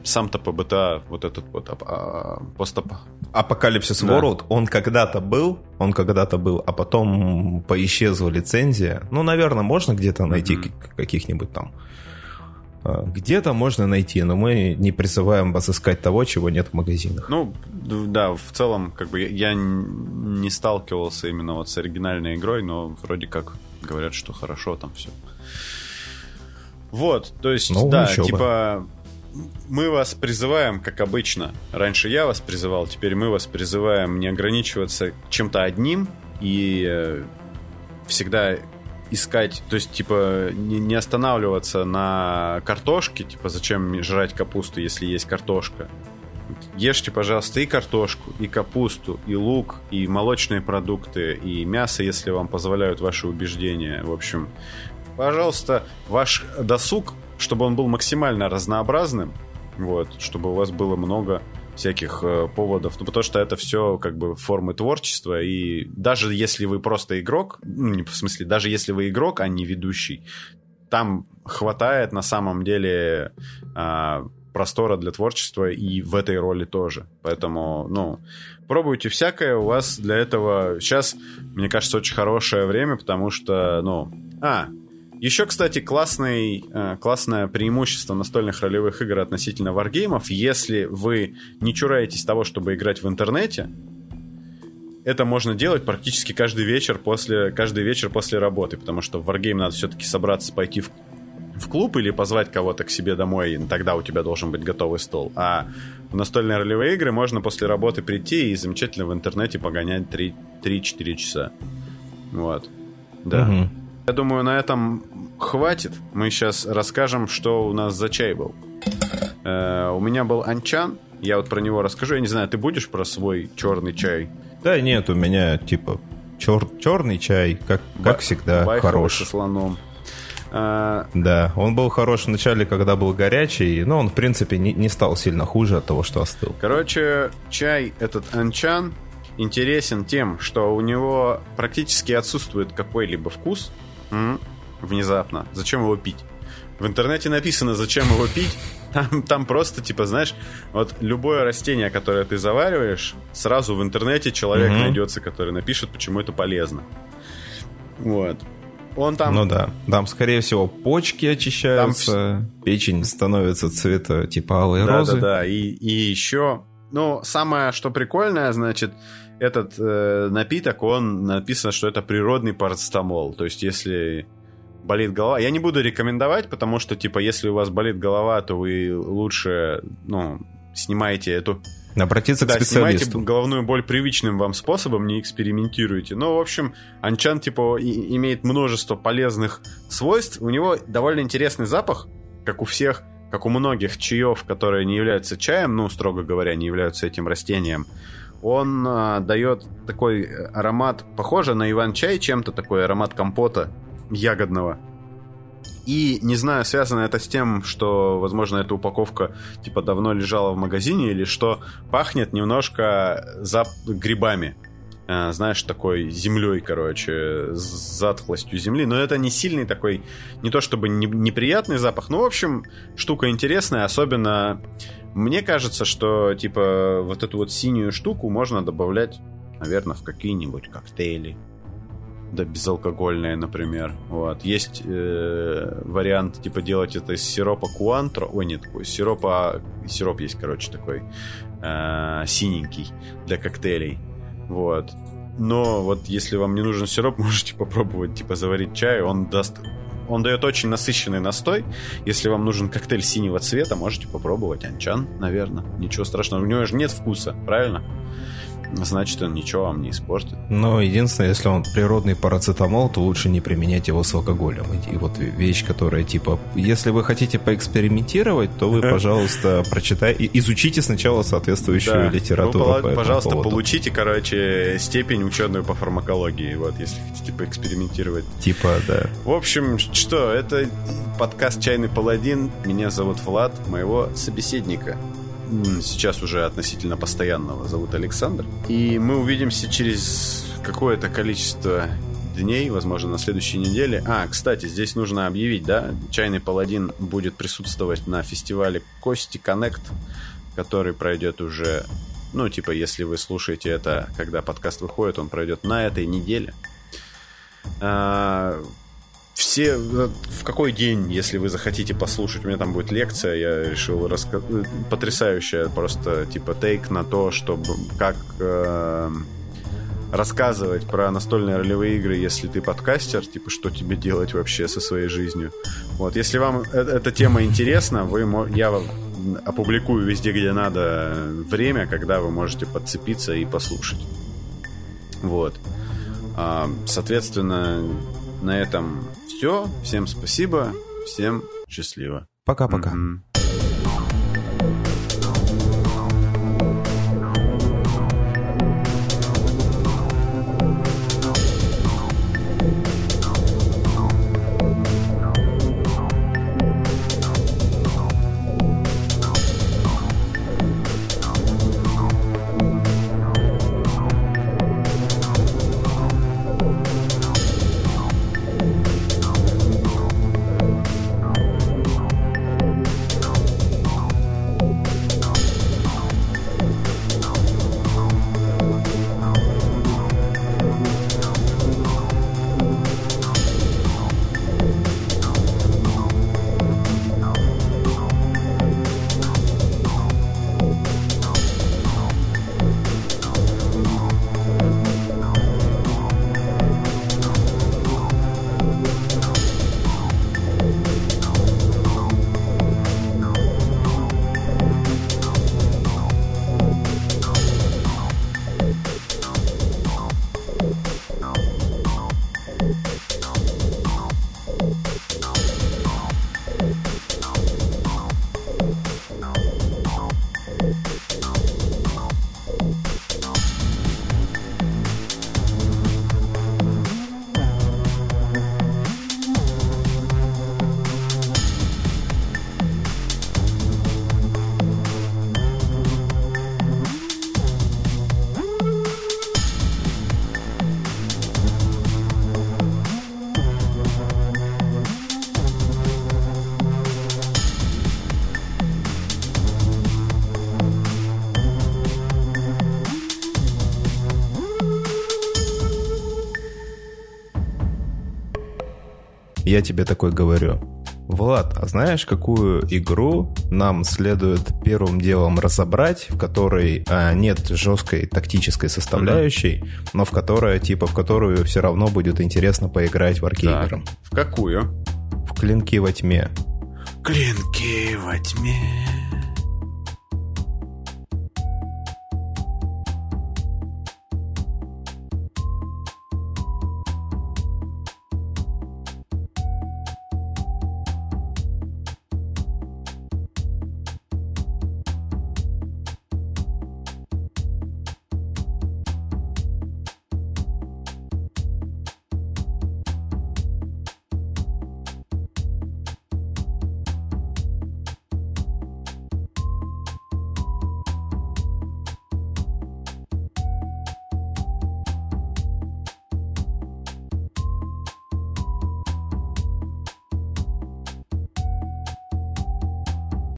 сам-то ПБТА, вот этот вот а, а, постап... Апокалипсис да. World, он когда-то был, он когда-то был, а потом поисчезла лицензия. Ну, наверное, можно где-то найти mm-hmm. каких-нибудь там а, где-то можно найти, но мы не призываем вас искать того, чего нет в магазинах. Ну, да, в целом, как бы я не сталкивался именно вот с оригинальной игрой, но вроде как говорят, что хорошо там все. Вот, то есть, ну, да, типа, мы вас призываем, как обычно. Раньше я вас призывал, теперь мы вас призываем не ограничиваться чем-то одним и э, всегда искать, то есть, типа, не, не останавливаться на картошке, типа, зачем жрать капусту, если есть картошка. Ешьте, пожалуйста, и картошку, и капусту, и лук, и молочные продукты, и мясо, если вам позволяют ваши убеждения. В общем, пожалуйста, ваш досуг, чтобы он был максимально разнообразным, вот, чтобы у вас было много всяких э, поводов. Ну, потому что это все как бы формы творчества. И даже если вы просто игрок, ну, не в смысле, даже если вы игрок, а не ведущий, там хватает на самом деле э, простора для творчества и в этой роли тоже. Поэтому, ну, пробуйте всякое. У вас для этого сейчас, мне кажется, очень хорошее время, потому что, ну... А, еще, кстати, классный, э, классное преимущество настольных ролевых игр относительно варгеймов. Если вы не чураетесь того, чтобы играть в интернете, это можно делать практически каждый вечер после, каждый вечер после работы, потому что в Wargame надо все-таки собраться, пойти в, в клуб или позвать кого-то к себе домой, и тогда у тебя должен быть готовый стол. А в настольные ролевые игры можно после работы прийти и замечательно в интернете погонять 3-4 часа. Вот. Да. Угу. Я думаю, на этом хватит. Мы сейчас расскажем, что у нас за чай был. Э, у меня был анчан. Я вот про него расскажу. Я не знаю, ты будешь про свой черный чай? Да нет, у меня типа чер черный чай, как, как всегда, хороший. со слоном. А... Да, он был хорош в начале, когда был горячий, но он, в принципе, не, не стал сильно хуже от того, что остыл. Короче, чай этот анчан интересен тем, что у него практически отсутствует какой-либо вкус. М-м, внезапно. Зачем его пить? В интернете написано, зачем его пить. Там, там просто, типа, знаешь, вот любое растение, которое ты завариваешь, сразу в интернете человек угу. найдется, который напишет, почему это полезно. Вот. Он там... Ну да. Там, скорее всего, почки очищаются, там... печень становится цвета типа алой да, розы. Да-да-да. И, и еще... Ну, самое, что прикольное, значит, этот э, напиток, он написано, что это природный парацетамол. То есть, если болит голова, я не буду рекомендовать, потому что, типа, если у вас болит голова, то вы лучше, ну, снимаете эту... Обратиться да, к специалисту. снимайте головную боль привычным вам способом, не экспериментируйте. Но, в общем, анчан, типа, и, имеет множество полезных свойств. У него довольно интересный запах, как у всех, как у многих чаев, которые не являются чаем, ну, строго говоря, не являются этим растением он э, дает такой аромат, похоже на иван-чай чем-то, такой аромат компота ягодного. И не знаю, связано это с тем, что, возможно, эта упаковка типа давно лежала в магазине, или что пахнет немножко за грибами. Э, знаешь, такой землей, короче, с затхлостью земли. Но это не сильный такой, не то чтобы не, неприятный запах. Ну, в общем, штука интересная, особенно мне кажется, что, типа, вот эту вот синюю штуку можно добавлять, наверное, в какие-нибудь коктейли. Да, безалкогольные, например. Вот. Есть э, вариант, типа, делать это из сиропа куантро. Ой, нет, такой сиропа... Сироп есть, короче, такой э, синенький для коктейлей. Вот. Но вот если вам не нужен сироп, можете попробовать, типа, заварить чай. Он даст он дает очень насыщенный настой. Если вам нужен коктейль синего цвета, можете попробовать анчан, наверное. Ничего страшного. У него же нет вкуса, правильно? Значит, он ничего вам не испортит. Но единственное, если он природный парацетамол, то лучше не применять его с алкоголем. И вот вещь, которая типа, если вы хотите поэкспериментировать, то вы, пожалуйста, прочитайте, изучите сначала соответствующую да. литературу. Вы, по пожалуйста, поводу. получите, короче, степень ученую по фармакологии, вот, если хотите поэкспериментировать. Типа, да. В общем, что, это подкаст «Чайный паладин». Меня зовут Влад, моего собеседника сейчас уже относительно постоянного, зовут Александр. И мы увидимся через какое-то количество дней, возможно, на следующей неделе. А, кстати, здесь нужно объявить, да, Чайный Паладин будет присутствовать на фестивале Кости Коннект, который пройдет уже, ну, типа, если вы слушаете это, когда подкаст выходит, он пройдет на этой неделе. Все э, в какой день, если вы захотите послушать, у меня там будет лекция, я решил раска... Э, потрясающая просто типа тейк на то, чтобы как э, рассказывать про настольные ролевые игры, если ты подкастер, типа что тебе делать вообще со своей жизнью. Вот, если вам э эта тема интересна, вы я опубликую везде, где надо, время, когда вы можете подцепиться и послушать. Вот. А, соответственно, на этом все. Всем спасибо. Всем счастливо. Пока-пока. Mm-hmm. Я тебе такой говорю, Влад, а знаешь, какую игру нам следует первым делом разобрать, в которой а, нет жесткой тактической составляющей, mm-hmm. но в которой, типа, в которую все равно будет интересно поиграть в аркейдером? В какую? В клинки во тьме. Клинки во тьме.